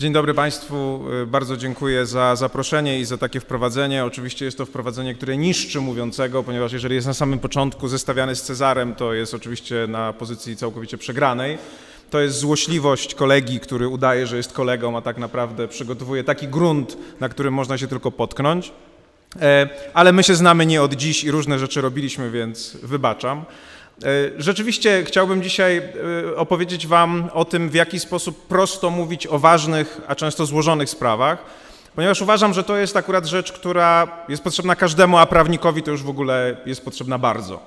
Dzień dobry Państwu. Bardzo dziękuję za zaproszenie i za takie wprowadzenie. Oczywiście jest to wprowadzenie, które niszczy mówiącego, ponieważ jeżeli jest na samym początku zestawiany z Cezarem, to jest oczywiście na pozycji całkowicie przegranej. To jest złośliwość kolegi, który udaje, że jest kolegą, a tak naprawdę przygotowuje taki grunt, na którym można się tylko potknąć. E, ale my się znamy nie od dziś i różne rzeczy robiliśmy, więc wybaczam. E, rzeczywiście chciałbym dzisiaj e, opowiedzieć Wam o tym, w jaki sposób prosto mówić o ważnych, a często złożonych sprawach, ponieważ uważam, że to jest akurat rzecz, która jest potrzebna każdemu, a prawnikowi to już w ogóle jest potrzebna bardzo.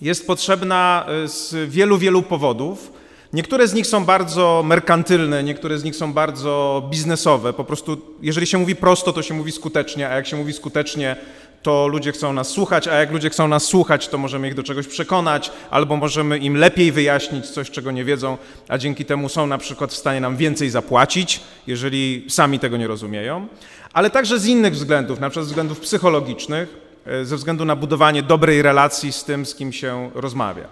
Jest potrzebna e, z wielu, wielu powodów. Niektóre z nich są bardzo merkantylne, niektóre z nich są bardzo biznesowe. Po prostu, jeżeli się mówi prosto, to się mówi skutecznie, a jak się mówi skutecznie, to ludzie chcą nas słuchać, a jak ludzie chcą nas słuchać, to możemy ich do czegoś przekonać, albo możemy im lepiej wyjaśnić coś, czego nie wiedzą, a dzięki temu są na przykład w stanie nam więcej zapłacić, jeżeli sami tego nie rozumieją, ale także z innych względów, na przykład z względów psychologicznych, e, ze względu na budowanie dobrej relacji z tym, z kim się rozmawia. E,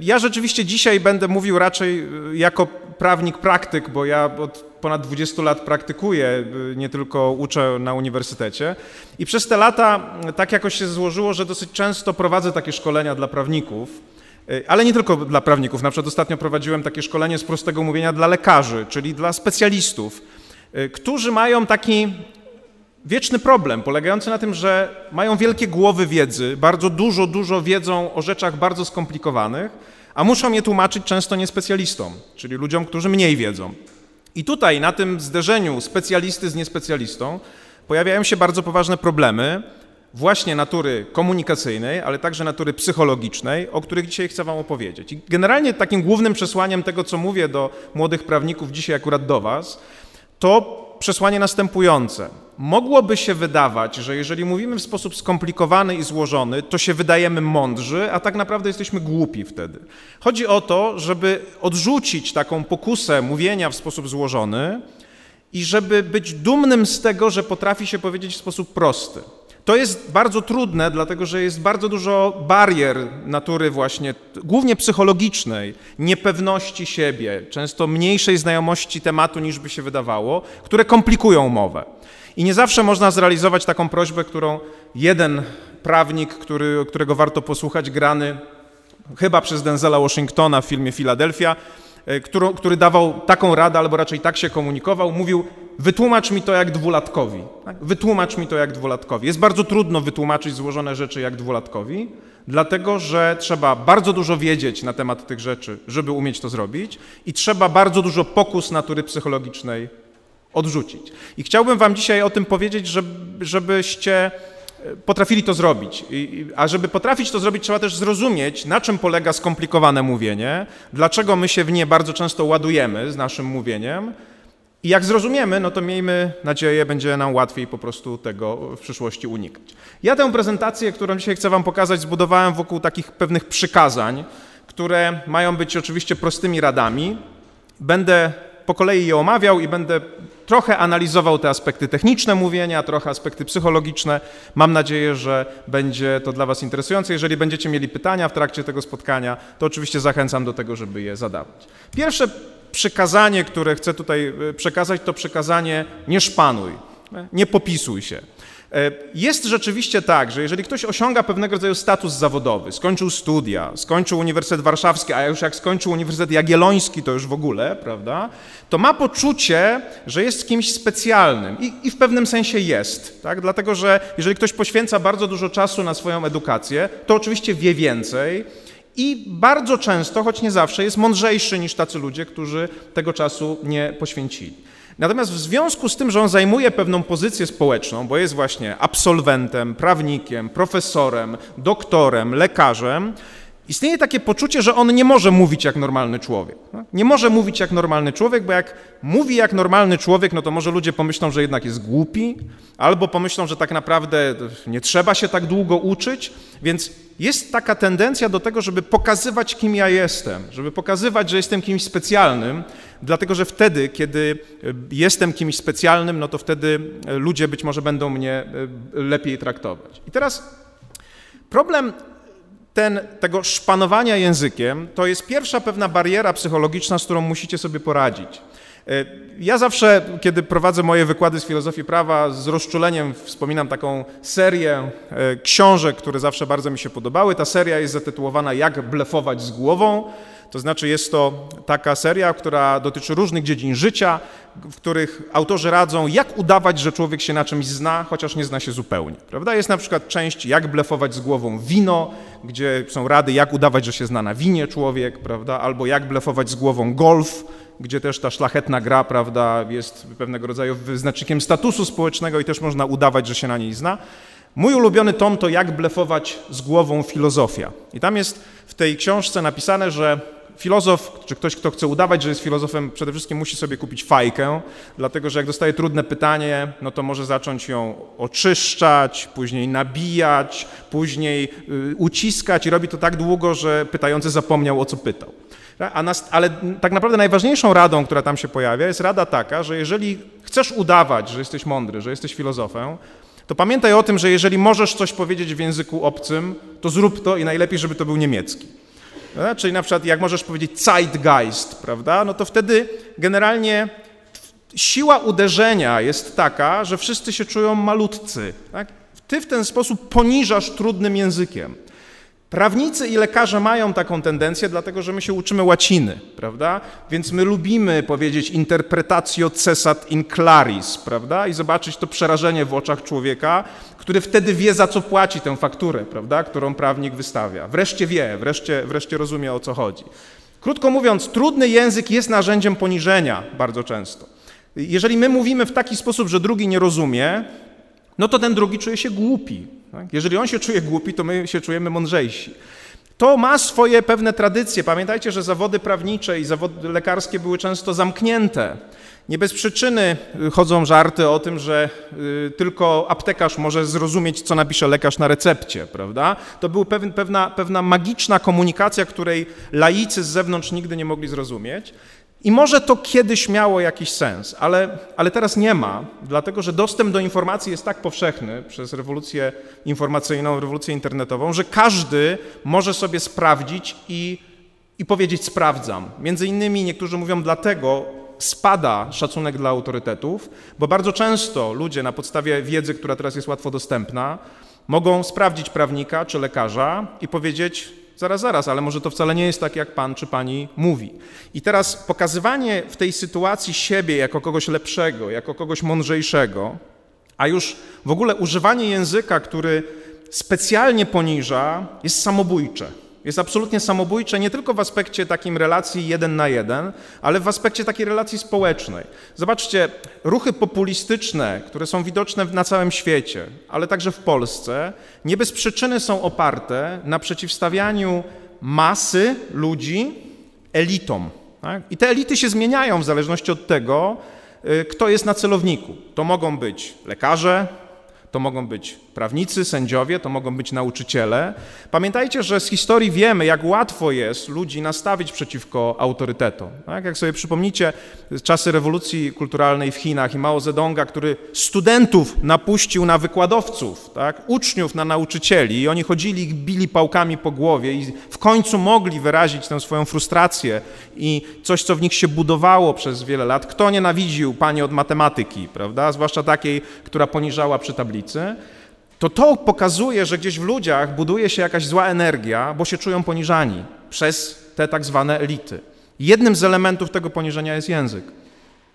ja rzeczywiście dzisiaj będę mówił raczej e, jako prawnik praktyk, bo ja od ponad 20 lat praktykuję, y, nie tylko uczę na uniwersytecie. I przez te lata tak jakoś się złożyło, że dosyć często prowadzę takie szkolenia dla prawników. Y, ale nie tylko dla prawników. Na przykład ostatnio prowadziłem takie szkolenie z prostego mówienia dla lekarzy, czyli dla specjalistów, y, którzy mają taki wieczny problem polegający na tym, że mają wielkie głowy wiedzy, bardzo dużo, dużo wiedzą o rzeczach bardzo skomplikowanych, a muszą je tłumaczyć często niespecjalistom, czyli ludziom, którzy mniej wiedzą. I tutaj, na tym zderzeniu specjalisty z niespecjalistą, pojawiają się bardzo poważne problemy, właśnie natury komunikacyjnej, ale także natury psychologicznej, o których dzisiaj chcę Wam opowiedzieć. I generalnie takim głównym przesłaniem tego, co mówię do młodych prawników, dzisiaj akurat do Was, to przesłanie następujące. Mogłoby się wydawać, że jeżeli mówimy w sposób skomplikowany i złożony, to się wydajemy mądrzy, a tak naprawdę jesteśmy głupi wtedy. Chodzi o to, żeby odrzucić taką pokusę mówienia w sposób złożony i żeby być dumnym z tego, że potrafi się powiedzieć w sposób prosty. To jest bardzo trudne, dlatego że jest bardzo dużo barier natury właśnie, głównie psychologicznej, niepewności siebie, często mniejszej znajomości tematu niż by się wydawało, które komplikują mowę. I nie zawsze można zrealizować taką prośbę, którą jeden prawnik, który, którego warto posłuchać, grany chyba przez Denzela Washingtona w filmie Filadelfia, e, który, który dawał taką radę, albo raczej tak się komunikował, mówił: Wytłumacz mi to jak dwulatkowi. Tak? Wytłumacz mi to jak dwulatkowi. Jest bardzo trudno wytłumaczyć złożone rzeczy jak dwulatkowi, dlatego że trzeba bardzo dużo wiedzieć na temat tych rzeczy, żeby umieć to zrobić, i trzeba bardzo dużo pokus natury psychologicznej odrzucić. I chciałbym Wam dzisiaj o tym powiedzieć, żeby, żebyście e, potrafili to zrobić. I, a żeby potrafić to zrobić, trzeba też zrozumieć, na czym polega skomplikowane mówienie, dlaczego my się w nie bardzo często ładujemy z naszym mówieniem. I jak zrozumiemy, no to miejmy nadzieję, będzie nam łatwiej po prostu tego w przyszłości unikać. Ja tę prezentację, którą dzisiaj chcę Wam pokazać, zbudowałem wokół takich pewnych przykazań, które mają być oczywiście prostymi radami. Będę po kolei je omawiał i będę trochę analizował te aspekty techniczne mówienia, trochę aspekty psychologiczne. Mam nadzieję, że będzie to dla Was interesujące. Jeżeli będziecie mieli pytania w trakcie tego spotkania, to oczywiście zachęcam do tego, żeby je zadawać. Pierwsze przykazanie, które chcę tutaj e, przekazać, to przekazanie nie szpanuj, nie popisuj się. E, jest rzeczywiście tak, że jeżeli ktoś osiąga pewnego rodzaju status zawodowy, skończył studia, skończył Uniwersytet Warszawski, a już jak skończył Uniwersytet Jagielloński, to już w ogóle, prawda, to ma poczucie, że jest kimś specjalnym i, i w pewnym sensie jest, tak? dlatego że jeżeli ktoś poświęca bardzo dużo czasu na swoją edukację, to oczywiście wie więcej, i bardzo często, choć nie zawsze, jest mądrzejszy niż tacy ludzie, którzy tego czasu nie poświęcili. Natomiast w związku z tym, że on zajmuje pewną pozycję społeczną, bo jest właśnie absolwentem, prawnikiem, profesorem, doktorem, lekarzem, istnieje takie poczucie, że on nie może mówić jak normalny człowiek. No, nie może mówić jak normalny człowiek, bo jak mówi jak normalny człowiek, no to może ludzie pomyślą, że jednak jest głupi, albo pomyślą, że tak naprawdę nie trzeba się tak długo uczyć, więc jest taka tendencja do tego, żeby pokazywać, kim ja jestem, żeby pokazywać, że jestem kimś specjalnym, dlatego że wtedy, kiedy jestem kimś specjalnym, no to wtedy ludzie być może będą mnie e, lepiej traktować. I teraz problem ten, tego szpanowania językiem to jest pierwsza pewna bariera psychologiczna, z którą musicie sobie poradzić. E, ja zawsze, kiedy prowadzę moje wykłady z filozofii prawa, z rozczuleniem wspominam taką serię e, książek, które zawsze bardzo mi się podobały. Ta seria jest zatytułowana Jak blefować z głową. To znaczy jest to taka seria, która dotyczy różnych dziedzin życia, w których autorzy radzą, jak udawać, że człowiek się na czymś zna, chociaż nie zna się zupełnie. Prawda? Jest na przykład część, jak blefować z głową wino, gdzie są rady, jak udawać, że się zna na winie człowiek, prawda? albo jak blefować z głową golf, gdzie też ta szlachetna gra, prawda, jest pewnego rodzaju wyznacznikiem statusu społecznego i też można udawać, że się na niej zna. Mój ulubiony tom to Jak blefować z głową filozofia. I tam jest w tej książce napisane, że filozof, czy ktoś, kto chce udawać, że jest filozofem, przede wszystkim musi sobie kupić fajkę, dlatego że jak dostaje trudne pytanie, no to może zacząć ją oczyszczać, później nabijać, później y, uciskać i robi to tak długo, że pytający zapomniał o co pytał. Nas, ale tak naprawdę najważniejszą radą, która tam się pojawia, jest rada taka, że jeżeli chcesz udawać, że jesteś mądry, że jesteś filozofem, to pamiętaj o tym, że jeżeli możesz coś powiedzieć w języku obcym, to zrób to i najlepiej, żeby to był niemiecki. Prawda? Czyli na przykład jak możesz powiedzieć Zeitgeist, prawda? no to wtedy generalnie siła uderzenia jest taka, że wszyscy się czują malutcy. Tak? Ty w ten sposób poniżasz trudnym językiem. Prawnicy i lekarze mają taką tendencję, dlatego że my się uczymy łaciny, prawda? Więc my lubimy powiedzieć interpretatio cesat in claris, prawda? I zobaczyć to przerażenie w oczach człowieka, który wtedy wie, za co płaci tę fakturę, prawda? Którą prawnik wystawia. Wreszcie wie, wreszcie, wreszcie rozumie, o co chodzi. Krótko mówiąc, trudny język jest narzędziem poniżenia bardzo często. Jeżeli my mówimy w taki sposób, że drugi nie rozumie, no to ten drugi czuje się głupi. Tak? Jeżeli on się czuje głupi, to my się czujemy mądrzejsi. To ma swoje pewne tradycje. Pamiętajcie, że zawody prawnicze i zawody lekarskie były często zamknięte. Nie bez przyczyny chodzą żarty o tym, że y, tylko aptekarz może zrozumieć, co napisze lekarz na recepcie, prawda? To była pewna, pewna magiczna komunikacja, której laicy z zewnątrz nigdy nie mogli zrozumieć. I może to kiedyś miało jakiś sens, ale, ale teraz nie ma, dlatego że dostęp do informacji jest tak powszechny przez rewolucję informacyjną, rewolucję internetową, że każdy może sobie sprawdzić i, i powiedzieć sprawdzam. Między innymi niektórzy mówią dlatego spada szacunek dla autorytetów, bo bardzo często ludzie na podstawie wiedzy, która teraz jest łatwo dostępna, mogą sprawdzić prawnika czy lekarza i powiedzieć Zaraz, zaraz, ale może to wcale nie jest tak, jak pan czy pani mówi. I teraz pokazywanie w tej sytuacji siebie jako kogoś lepszego, jako kogoś mądrzejszego, a już w ogóle używanie języka, który specjalnie poniża, jest samobójcze. Jest absolutnie samobójcze nie tylko w aspekcie takim relacji jeden na jeden, ale w aspekcie takiej relacji społecznej. Zobaczcie, ruchy populistyczne, które są widoczne na całym świecie, ale także w Polsce, nie bez przyczyny są oparte na przeciwstawianiu masy ludzi elitom. Tak? I te elity się zmieniają w zależności od tego, y, kto jest na celowniku. To mogą być lekarze, to mogą być prawnicy, sędziowie, to mogą być nauczyciele. Pamiętajcie, że z historii wiemy, jak łatwo jest ludzi nastawić przeciwko autorytetom. Tak? Jak sobie przypomnicie czasy rewolucji kulturalnej w Chinach i Mao Zedonga, który studentów napuścił na wykładowców, tak? uczniów na nauczycieli i oni chodzili i bili pałkami po głowie i w końcu mogli wyrazić tę swoją frustrację i coś, co w nich się budowało przez wiele lat. Kto nienawidził pani od matematyki, prawda? Zwłaszcza takiej, która poniżała przy tablicy to to pokazuje, że gdzieś w ludziach buduje się jakaś zła energia, bo się czują poniżani przez te tak zwane elity. Jednym z elementów tego poniżenia jest język.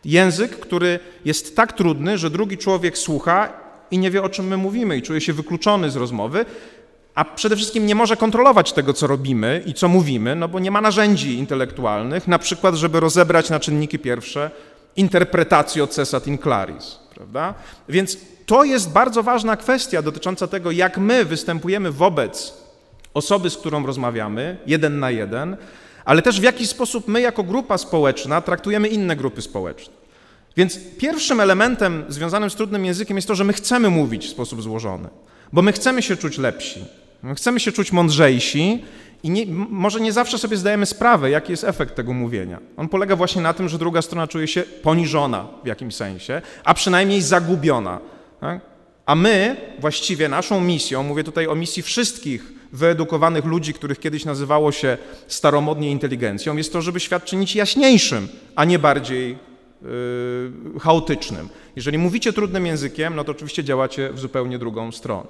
Język, który jest tak trudny, że drugi człowiek słucha i nie wie, o czym my mówimy, i czuje się wykluczony z rozmowy, a przede wszystkim nie może kontrolować tego, co robimy i co mówimy, no bo nie ma narzędzi intelektualnych, na przykład, żeby rozebrać na czynniki pierwsze interpretację cesat in claris, prawda? Więc to jest bardzo ważna kwestia dotycząca tego, jak my występujemy wobec osoby, z którą rozmawiamy, jeden na jeden, ale też w jaki sposób my jako grupa społeczna traktujemy inne grupy społeczne. Więc pierwszym elementem związanym z trudnym językiem jest to, że my chcemy mówić w sposób złożony, bo my chcemy się czuć lepsi, my chcemy się czuć mądrzejsi i nie, może nie zawsze sobie zdajemy sprawę, jaki jest efekt tego mówienia. On polega właśnie na tym, że druga strona czuje się poniżona w jakimś sensie, a przynajmniej zagubiona. Tak? A my właściwie naszą misją, mówię tutaj o misji wszystkich wyedukowanych ludzi, których kiedyś nazywało się staromodnie inteligencją, jest to, żeby świat czynić jaśniejszym, a nie bardziej yy, chaotycznym. Jeżeli mówicie trudnym językiem, no to oczywiście działacie w zupełnie drugą stronę.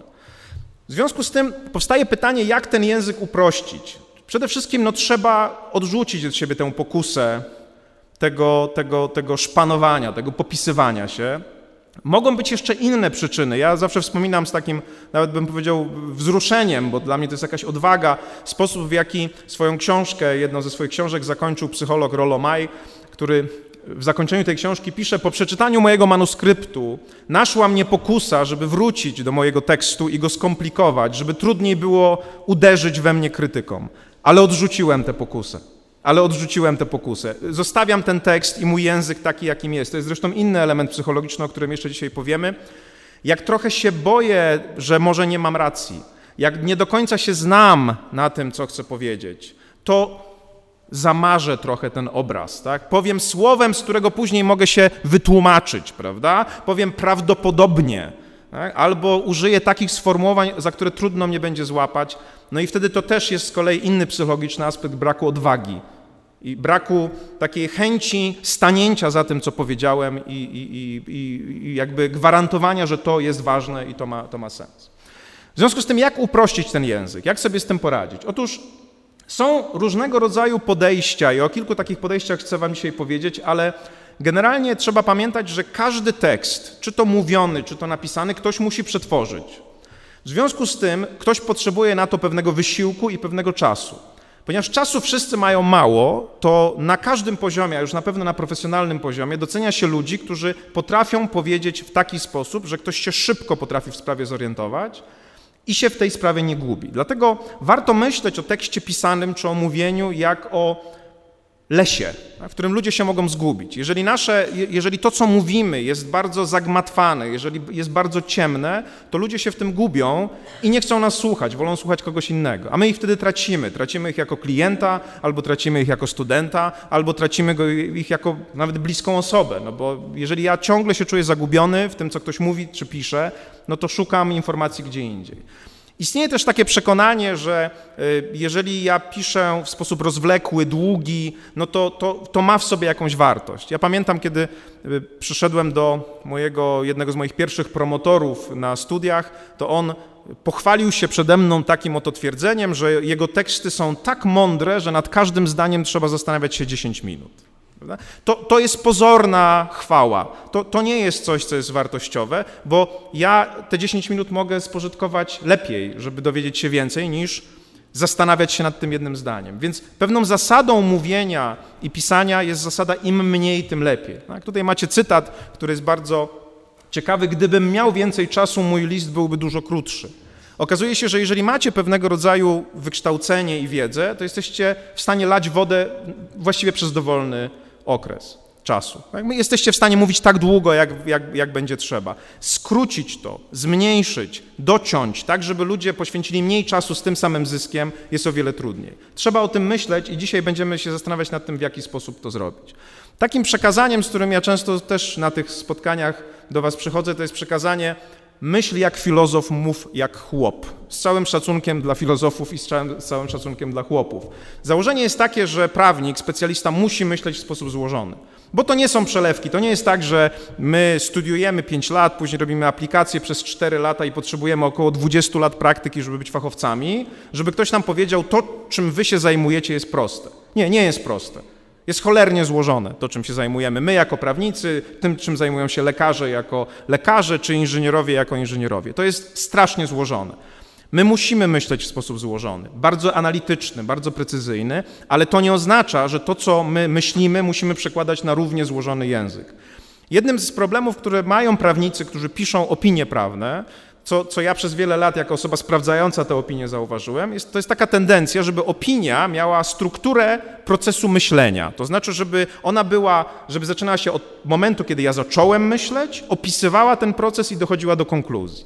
W związku z tym powstaje pytanie, jak ten język uprościć. Przede wszystkim no, trzeba odrzucić od siebie tę pokusę tego, tego, tego szpanowania, tego popisywania się. Mogą być jeszcze inne przyczyny. Ja zawsze wspominam z takim, nawet bym powiedział, wzruszeniem, bo dla mnie to jest jakaś odwaga, sposób w jaki swoją książkę, jedną ze swoich książek zakończył psycholog Rollo May, który w zakończeniu tej książki pisze, po przeczytaniu mojego manuskryptu naszła mnie pokusa, żeby wrócić do mojego tekstu i go skomplikować, żeby trudniej było uderzyć we mnie krytyką. Ale odrzuciłem tę pokusę. Ale odrzuciłem tę pokusę. Zostawiam ten tekst i mój język taki, jakim jest. To jest zresztą inny element psychologiczny, o którym jeszcze dzisiaj powiemy. Jak trochę się boję, że może nie mam racji, jak nie do końca się znam na tym, co chcę powiedzieć, to zamarzę trochę ten obraz, tak? Powiem słowem, z którego później mogę się wytłumaczyć, prawda? Powiem prawdopodobnie, tak? albo użyję takich sformułowań, za które trudno mnie będzie złapać. No i wtedy to też jest z kolei inny psychologiczny aspekt braku odwagi i braku takiej chęci stanięcia za tym, co powiedziałem i, i, i, i jakby gwarantowania, że to jest ważne i to ma, to ma sens. W związku z tym, jak uprościć ten język? Jak sobie z tym poradzić? Otóż są różnego rodzaju podejścia i o kilku takich podejściach chcę Wam dzisiaj powiedzieć, ale generalnie trzeba pamiętać, że każdy tekst, czy to mówiony, czy to napisany, ktoś musi przetworzyć. W związku z tym ktoś potrzebuje na to pewnego wysiłku i pewnego czasu. Ponieważ czasu wszyscy mają mało, to na każdym poziomie, a już na pewno na profesjonalnym poziomie, docenia się ludzi, którzy potrafią powiedzieć w taki sposób, że ktoś się szybko potrafi w sprawie zorientować, i się w tej sprawie nie gubi. Dlatego warto myśleć o tekście pisanym czy o mówieniu jak o lesie, w którym ludzie się mogą zgubić. Jeżeli, nasze, jeżeli to, co mówimy, jest bardzo zagmatwane, jeżeli jest bardzo ciemne, to ludzie się w tym gubią i nie chcą nas słuchać, wolą słuchać kogoś innego. A my ich wtedy tracimy. Tracimy ich jako klienta, albo tracimy ich jako studenta, albo tracimy ich jako nawet bliską osobę. No bo jeżeli ja ciągle się czuję zagubiony w tym, co ktoś mówi czy pisze, no to szukam informacji gdzie indziej. Istnieje też takie przekonanie, że y, jeżeli ja piszę w sposób rozwlekły, długi, no to, to, to ma w sobie jakąś wartość. Ja pamiętam, kiedy y, przyszedłem do mojego, jednego z moich pierwszych promotorów na studiach, to on pochwalił się przede mną takim oto twierdzeniem, że jego teksty są tak mądre, że nad każdym zdaniem trzeba zastanawiać się 10 minut. To, to jest pozorna chwała. To, to nie jest coś, co jest wartościowe, bo ja te 10 minut mogę spożytkować lepiej, żeby dowiedzieć się więcej, niż zastanawiać się nad tym jednym zdaniem. Więc pewną zasadą mówienia i pisania jest zasada im mniej, tym lepiej. Tak? Tutaj macie cytat, który jest bardzo ciekawy. Gdybym miał więcej czasu, mój list byłby dużo krótszy. Okazuje się, że jeżeli macie pewnego rodzaju wykształcenie i wiedzę, to jesteście w stanie lać wodę właściwie przez dowolny okres czasu. Tak? Jesteście w stanie mówić tak długo, jak, jak, jak będzie trzeba. Skrócić to, zmniejszyć, dociąć, tak żeby ludzie poświęcili mniej czasu z tym samym zyskiem, jest o wiele trudniej. Trzeba o tym myśleć i dzisiaj będziemy się zastanawiać nad tym, w jaki sposób to zrobić. Takim przekazaniem, z którym ja często też na tych spotkaniach do Was przychodzę, to jest przekazanie myśl jak filozof, mów jak chłop. Z całym szacunkiem dla filozofów i z całym, szacunkiem dla chłopów. Założenie jest takie, że prawnik, specjalista musi myśleć w sposób złożony. Bo to nie są przelewki. To nie jest tak, że my studiujemy 5 lat, później robimy aplikację przez 4 lata i potrzebujemy około 20 lat praktyki, żeby być fachowcami, żeby ktoś nam powiedział, to czym wy się zajmujecie jest proste. Nie, nie jest proste. Jest cholernie złożone to, czym się zajmujemy. My jako prawnicy, tym, czym zajmują się lekarze jako lekarze, czy inżynierowie jako inżynierowie. To jest strasznie złożone. My musimy myśleć w sposób złożony, bardzo analityczny, bardzo precyzyjny, ale to nie oznacza, że to, co my myślimy, musimy przekładać na równie złożony język. Jednym z problemów, które mają prawnicy, którzy piszą opinie prawne, co, co ja przez wiele lat jako osoba sprawdzająca tę opinię zauważyłem, jest, to jest taka tendencja, żeby opinia miała strukturę procesu myślenia. To znaczy, żeby ona była, żeby zaczynała się od momentu, kiedy ja zacząłem myśleć, opisywała ten proces i dochodziła do konkluzji.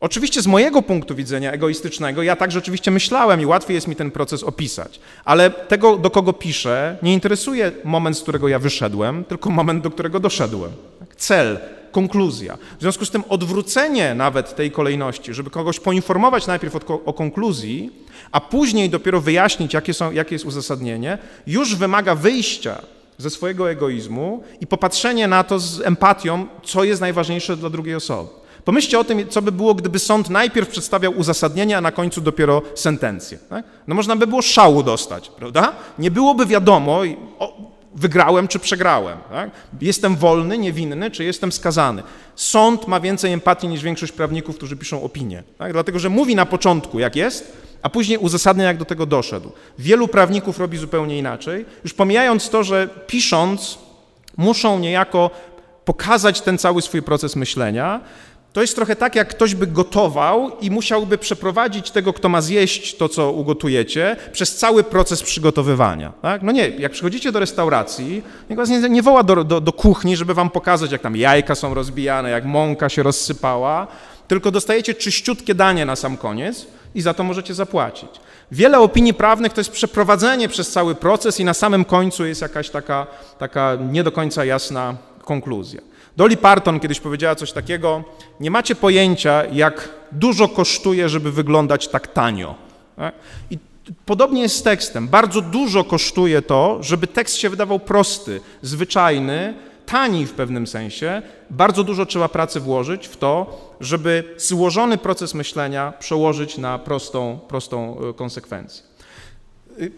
Oczywiście z mojego punktu widzenia egoistycznego, ja także oczywiście myślałem i łatwiej jest mi ten proces opisać, ale tego, do kogo piszę, nie interesuje moment, z którego ja wyszedłem, tylko moment, do którego doszedłem. Cel, konkluzja. W związku z tym odwrócenie nawet tej kolejności, żeby kogoś poinformować najpierw o, konkluzji, a później dopiero wyjaśnić, jakie, są, jakie jest uzasadnienie, już wymaga wyjścia ze swojego egoizmu i popatrzenie na to z empatią, co jest najważniejsze dla drugiej osoby. Pomyślcie o tym, co by było, gdyby sąd najpierw przedstawiał uzasadnienie, a na końcu dopiero sentencję. Tak? No można by było szału dostać, prawda? Nie byłoby wiadomo, o, wygrałem czy przegrałem. Tak? Jestem wolny, niewinny, czy jestem skazany. Sąd ma więcej empatii niż większość prawników, którzy piszą opinie. Tak? Dlatego, że mówi na początku, jak jest, a później uzasadnia, jak do tego doszedł. Wielu prawników robi zupełnie inaczej, już pomijając to, że pisząc muszą niejako pokazać ten cały swój proces myślenia, to jest trochę tak, jak ktoś by gotował i musiałby przeprowadzić tego, kto ma zjeść to, co ugotujecie, przez cały proces przygotowywania. Tak? No nie, jak przychodzicie do restauracji, nikt was nie, nie woła do, do, do kuchni, żeby wam pokazać, jak tam jajka są rozbijane, jak mąka się rozsypała, tylko dostajecie czyściutkie danie na sam koniec i za to możecie zapłacić. Wiele opinii prawnych to jest przeprowadzenie przez cały proces i na samym końcu jest jakaś taka, taka nie do końca jasna konkluzja. Dolly Parton kiedyś powiedziała coś takiego: Nie macie pojęcia, jak dużo kosztuje, żeby wyglądać tak tanio. Tak? I podobnie jest z tekstem. Bardzo dużo kosztuje to, żeby tekst się wydawał prosty, zwyczajny, tani w pewnym sensie. Bardzo dużo trzeba pracy włożyć w to, żeby złożony proces myślenia przełożyć na prostą, prostą e, konsekwencję. Y,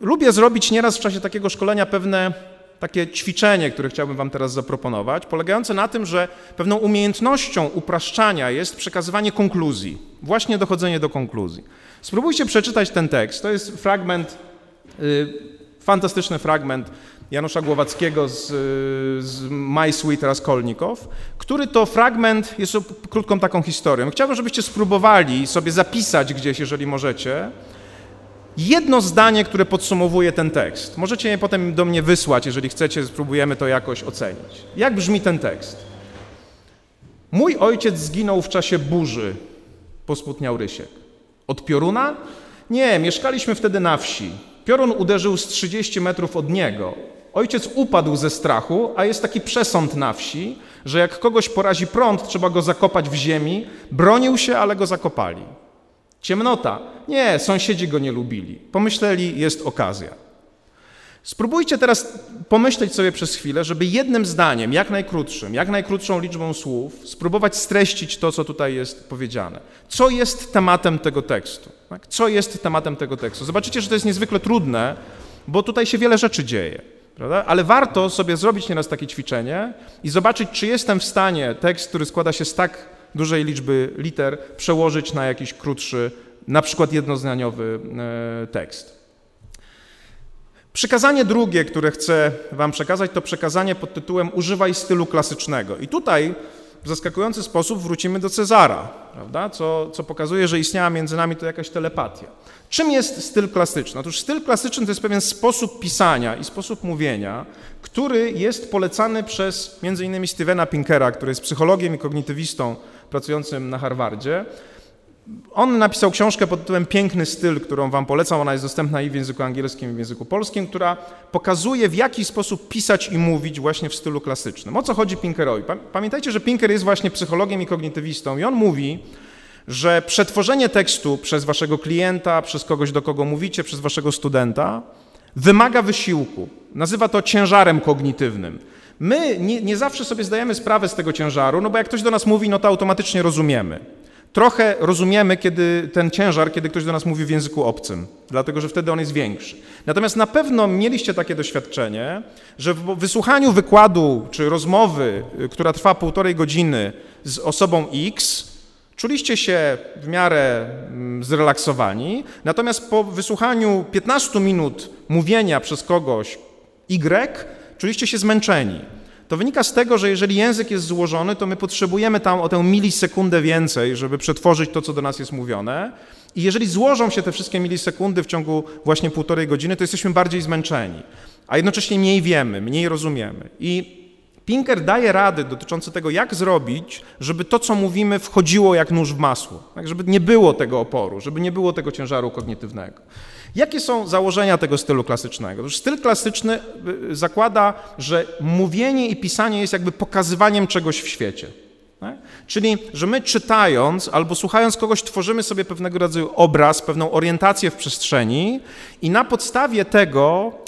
lubię zrobić nieraz w czasie takiego szkolenia pewne takie ćwiczenie, które chciałbym Wam teraz zaproponować, polegające na tym, że pewną umiejętnością upraszczania jest przekazywanie konkluzji, właśnie dochodzenie do konkluzji. Spróbujcie przeczytać ten tekst. To jest fragment, y, fantastyczny fragment Janusza Głowackiego z, z My Sweet Raskolnikow, który to fragment jest krótką taką historią. Chciałbym, żebyście spróbowali sobie zapisać gdzieś, jeżeli możecie, jedno zdanie, które podsumowuje ten tekst. Możecie je potem do mnie wysłać, jeżeli chcecie, spróbujemy to jakoś ocenić. Jak brzmi ten tekst? Mój ojciec zginął w czasie burzy, posputniał Rysiek. Od pioruna? Nie, mieszkaliśmy wtedy na wsi. Piorun uderzył z 30 metrów od niego. Ojciec upadł ze strachu, a jest taki przesąd na wsi, że jak kogoś porazi prąd, trzeba go zakopać w ziemi. Bronił się, ale go zakopali. Ciemnota. Nie, sąsiedzi go nie lubili. Pomyśleli, jest okazja. Spróbujcie teraz pomyśleć sobie przez chwilę, żeby jednym zdaniem, jak najkrótszym, jak najkrótszą liczbą słów, spróbować streścić to, co tutaj jest powiedziane. Co jest tematem tego tekstu? Tak? Co jest tematem tego tekstu? Zobaczycie, że to jest niezwykle trudne, bo tutaj się wiele rzeczy dzieje. Prawda? Ale warto sobie zrobić nieraz takie ćwiczenie i zobaczyć, czy jestem w stanie tekst, który składa się z tak dużej liczby liter przełożyć na jakiś krótszy, na przykład jednozdaniowy e, tekst. Przekazanie drugie, które chcę Wam przekazać, to przekazanie pod tytułem Używaj stylu klasycznego. I tutaj w zaskakujący sposób wrócimy do Cezara, prawda? Co, co pokazuje, że istniała między nami to jakaś telepatia. Czym jest styl klasyczny? Otóż styl klasyczny to jest pewien sposób pisania i sposób mówienia, który jest polecany przez między innymi Stevena Pinkera, który jest psychologiem i kognitywistą pracującym na Harvardzie. On napisał książkę pod tytułem Piękny styl, którą wam polecam. Ona jest dostępna i w języku angielskim, i w języku polskim, która pokazuje, w jaki sposób pisać i mówić właśnie w stylu klasycznym. O co chodzi Pinkerowi? Pamiętajcie, że Pinker jest właśnie psychologiem i kognitywistą i on mówi, że przetworzenie tekstu przez waszego klienta, przez kogoś, do kogo mówicie, przez waszego studenta wymaga wysiłku. Nazywa to ciężarem kognitywnym. My nie, nie, zawsze sobie zdajemy sprawę z tego ciężaru, no bo jak ktoś do nas mówi, no to automatycznie rozumiemy. Trochę rozumiemy kiedy ten ciężar, kiedy ktoś do nas mówi w języku obcym, dlatego że wtedy on jest większy. Natomiast na pewno mieliście takie doświadczenie, że w wysłuchaniu wykładu czy rozmowy, y, która trwa półtorej godziny z osobą X, czuliście się w miarę mm, zrelaksowani, natomiast po wysłuchaniu 15 minut mówienia przez kogoś Y, czuliście się zmęczeni. To wynika z tego, że jeżeli język jest złożony, to my potrzebujemy tam o tę milisekundę więcej, żeby przetworzyć to, co do nas jest mówione. I jeżeli złożą się te wszystkie milisekundy w ciągu właśnie półtorej godziny, to jesteśmy bardziej zmęczeni, a jednocześnie mniej wiemy, mniej rozumiemy. I Pinker daje rady dotyczące tego, jak zrobić, żeby to, co mówimy, wchodziło jak nóż w masło, tak, żeby nie było tego oporu, żeby nie było tego ciężaru kognitywnego. Jakie są założenia tego stylu klasycznego? Otóż styl klasyczny y, zakłada, że mówienie i pisanie jest jakby pokazywaniem czegoś w świecie. Tak? Czyli, że my czytając albo słuchając kogoś, tworzymy sobie pewnego rodzaju obraz, pewną orientację w przestrzeni i na podstawie tego y,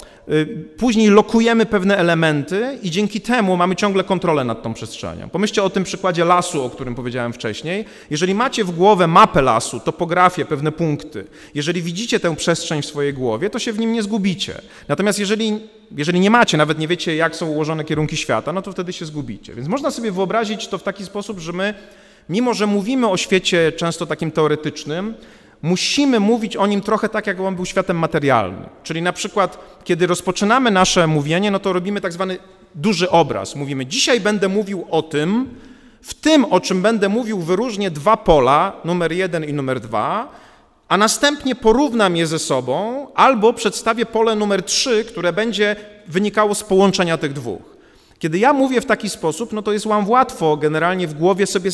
później lokujemy pewne elementy i dzięki temu mamy ciągle kontrolę nad tą przestrzenią. Pomyślcie o tym przykładzie lasu, o którym powiedziałem wcześniej. Jeżeli macie w głowę mapę lasu, topografię, pewne punkty, jeżeli widzicie tę przestrzeń w swojej głowie, to się w nim nie zgubicie. Natomiast jeżeli, jeżeli nie macie, nawet nie wiecie, jak są ułożone kierunki świata, no to wtedy się zgubicie. Więc można sobie wyobrazić to w taki sposób, że my, mimo że mówimy o świecie często takim teoretycznym, musimy mówić o nim trochę tak, jak on był światem materialnym. Czyli na przykład, kiedy rozpoczynamy nasze mówienie, no to robimy tak zwany duży obraz. Mówimy, dzisiaj będę mówił o tym, w tym, o czym będę mówił, wyróżnię dwa pola, numer jeden i numer dwa, a następnie porównam je ze sobą, albo przedstawię pole numer trzy, które będzie wynikało z połączenia tych dwóch. Kiedy ja mówię w taki sposób, no to jest wam łatwo generalnie w głowie sobie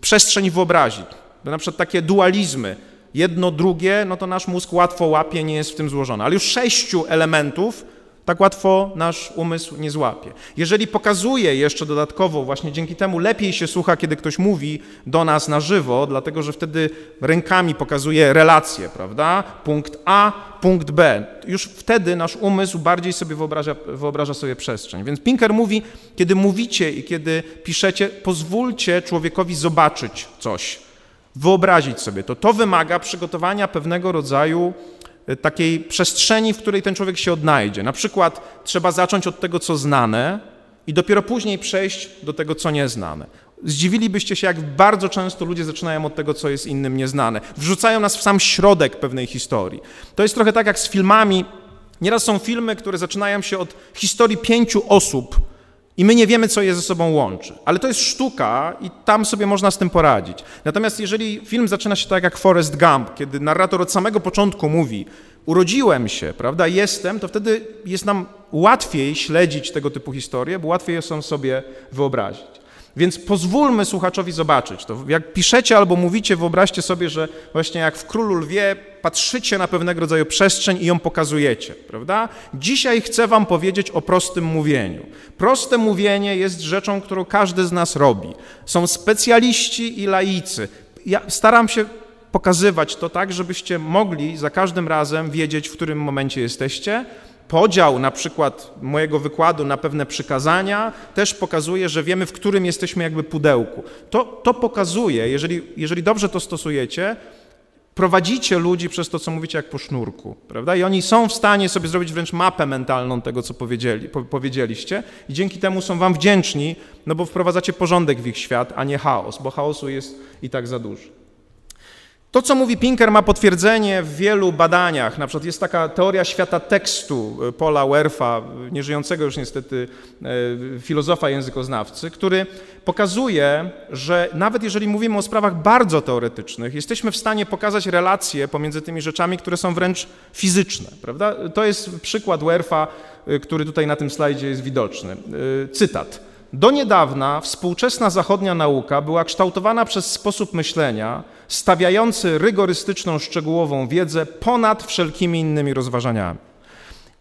przestrzeń wyobrazić. Na przykład takie dualizmy, jedno, drugie, no to nasz mózg łatwo łapie, nie jest w tym złożony. Ale już sześciu elementów tak łatwo nasz umysł nie złapie. Jeżeli pokazuje jeszcze dodatkowo, właśnie dzięki temu lepiej się słucha, kiedy ktoś mówi do nas na żywo, dlatego że wtedy rękami pokazuje relacje, prawda? Punkt A, punkt B. Już wtedy nasz umysł bardziej sobie wyobraża, wyobraża sobie przestrzeń. Więc Pinker mówi, kiedy mówicie i kiedy piszecie, pozwólcie człowiekowi zobaczyć coś wyobrazić sobie to. To wymaga przygotowania pewnego rodzaju e, takiej przestrzeni, w której ten człowiek się odnajdzie. Na przykład trzeba zacząć od tego, co znane i dopiero później przejść do tego, co nieznane. Zdziwilibyście się, jak bardzo często ludzie zaczynają od tego, co jest innym nieznane. Wrzucają nas w sam środek pewnej historii. To jest trochę tak jak z filmami. Nieraz są filmy, które zaczynają się od historii pięciu osób, i my nie wiemy, co je ze sobą łączy. Ale to jest sztuka i tam sobie można z tym poradzić. Natomiast jeżeli film zaczyna się tak jak Forrest Gump, kiedy narrator od samego początku mówi urodziłem się, prawda, jestem, to wtedy jest nam łatwiej śledzić tego typu historie, bo łatwiej je sobie wyobrazić. Więc pozwólmy słuchaczowi zobaczyć to. Jak piszecie albo mówicie, wyobraźcie sobie, że właśnie jak w Królu Lwie patrzycie na pewnego rodzaju przestrzeń i ją pokazujecie, prawda? Dzisiaj chcę wam powiedzieć o prostym mówieniu. Proste mówienie jest rzeczą, którą każdy z nas robi. Są specjaliści i laicy. Ja staram się pokazywać to tak, żebyście mogli za każdym razem wiedzieć, w którym momencie jesteście, podział na przykład mojego wykładu na pewne przykazania też pokazuje, że wiemy, w którym jesteśmy jakby pudełku. To, to pokazuje, jeżeli, jeżeli dobrze to stosujecie, prowadzicie ludzi przez to, co mówicie, jak po sznurku, prawda? I oni są w stanie sobie zrobić wręcz mapę mentalną tego, co powiedzieli, powiedzieliście i dzięki temu są wam wdzięczni, no bo wprowadzacie porządek w ich świat, a nie chaos, bo chaosu jest i tak za dużo. To, co mówi Pinker, ma potwierdzenie w wielu badaniach. Na przykład jest taka teoria świata tekstu e, Paula Werfa, nieżyjącego już niestety e, filozofa językoznawcy, który pokazuje, że nawet jeżeli mówimy o sprawach bardzo teoretycznych, jesteśmy w stanie pokazać relacje pomiędzy tymi rzeczami, które są wręcz fizyczne. Prawda? To jest przykład Werfa, który tutaj na tym slajdzie jest widoczny. Cytat. Do niedawna współczesna zachodnia nauka była kształtowana przez sposób myślenia stawiający rygorystyczną, szczegółową wiedzę ponad wszelkimi innymi rozważaniami.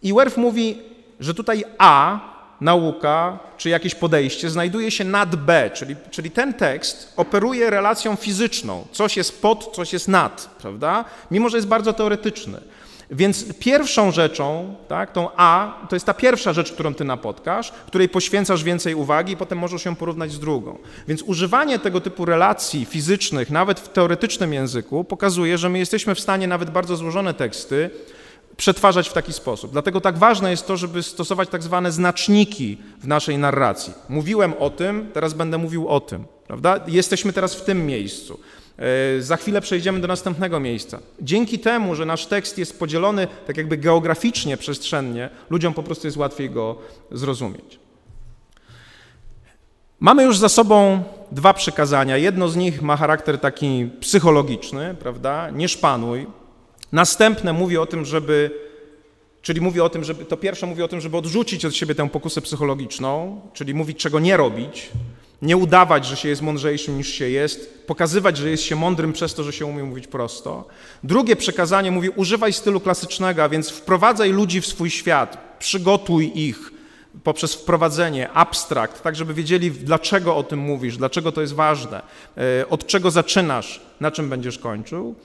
I Werf mówi, że tutaj A, nauka, czy jakieś podejście znajduje się nad B, czyli, czyli ten tekst operuje relacją fizyczną. Coś jest pod, coś jest nad, prawda? Mimo, że jest bardzo teoretyczny. Więc pierwszą rzeczą, tak, tą A, to jest ta pierwsza rzecz, którą ty napotkasz, której poświęcasz więcej uwagi i potem możesz ją porównać z drugą. Więc używanie tego typu relacji fizycznych, nawet w teoretycznym języku, pokazuje, że my jesteśmy w stanie nawet bardzo złożone teksty przetwarzać w taki sposób. Dlatego tak ważne jest to, żeby stosować tak zwane znaczniki w naszej narracji. Mówiłem o tym, teraz będę mówił o tym, prawda? Jesteśmy teraz w tym miejscu. E, za chwilę przejdziemy do następnego miejsca. Dzięki temu, że nasz tekst jest podzielony tak jakby geograficznie, przestrzennie, ludziom po prostu jest łatwiej go zrozumieć. Mamy już za sobą dwa przykazania. Jedno z nich ma charakter taki psychologiczny, prawda? Nie szpanuj. Następne mówi o tym, żeby, czyli mówi o tym, żeby, to pierwsze mówi o tym, żeby odrzucić od siebie tę pokusę psychologiczną, czyli mówić, czego nie robić, nie udawać, że się jest mądrzejszym niż się jest, pokazywać, że jest się mądrym przez to, że się umie mówić prosto. Drugie przekazanie mówi: używaj stylu klasycznego, a więc wprowadzaj ludzi w swój świat, przygotuj ich poprzez wprowadzenie, abstrakt, tak żeby wiedzieli, dlaczego o tym mówisz, dlaczego to jest ważne, e, od czego zaczynasz, na czym będziesz kończył.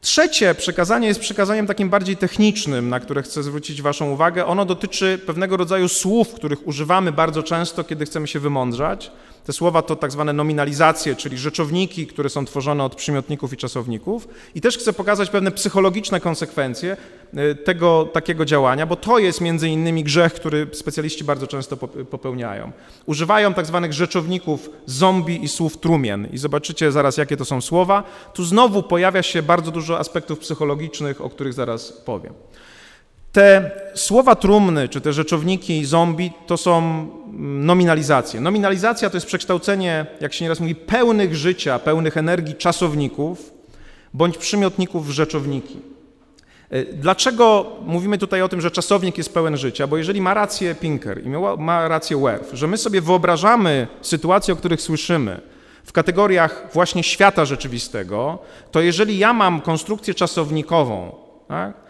Trzecie przekazanie jest przekazaniem takim bardziej technicznym, na które chcę zwrócić Waszą uwagę. Ono dotyczy pewnego rodzaju słów, których używamy bardzo często, kiedy chcemy się wymądrzać. Te słowa to tak zwane nominalizacje, czyli rzeczowniki, które są tworzone od przymiotników i czasowników. I też chcę pokazać pewne psychologiczne konsekwencje e, tego takiego działania, bo to jest między innymi grzech, który specjaliści bardzo często popełniają. Używają tak zwanych rzeczowników zombie i słów trumien. I zobaczycie zaraz, jakie to są słowa. Tu znowu pojawia się bardzo dużo aspektów psychologicznych, o których zaraz powiem. Te słowa trumny, czy te rzeczowniki zombie, to są mm, nominalizacje. Nominalizacja to jest przekształcenie, jak się nieraz mówi, pełnych życia, pełnych energii czasowników bądź przymiotników w rzeczowniki. E, dlaczego mówimy tutaj o tym, że czasownik jest pełen życia? Bo jeżeli ma rację Pinker i ma rację Werf, że my sobie wyobrażamy sytuacje, o których słyszymy, w kategoriach właśnie świata rzeczywistego, to jeżeli ja mam konstrukcję czasownikową, tak,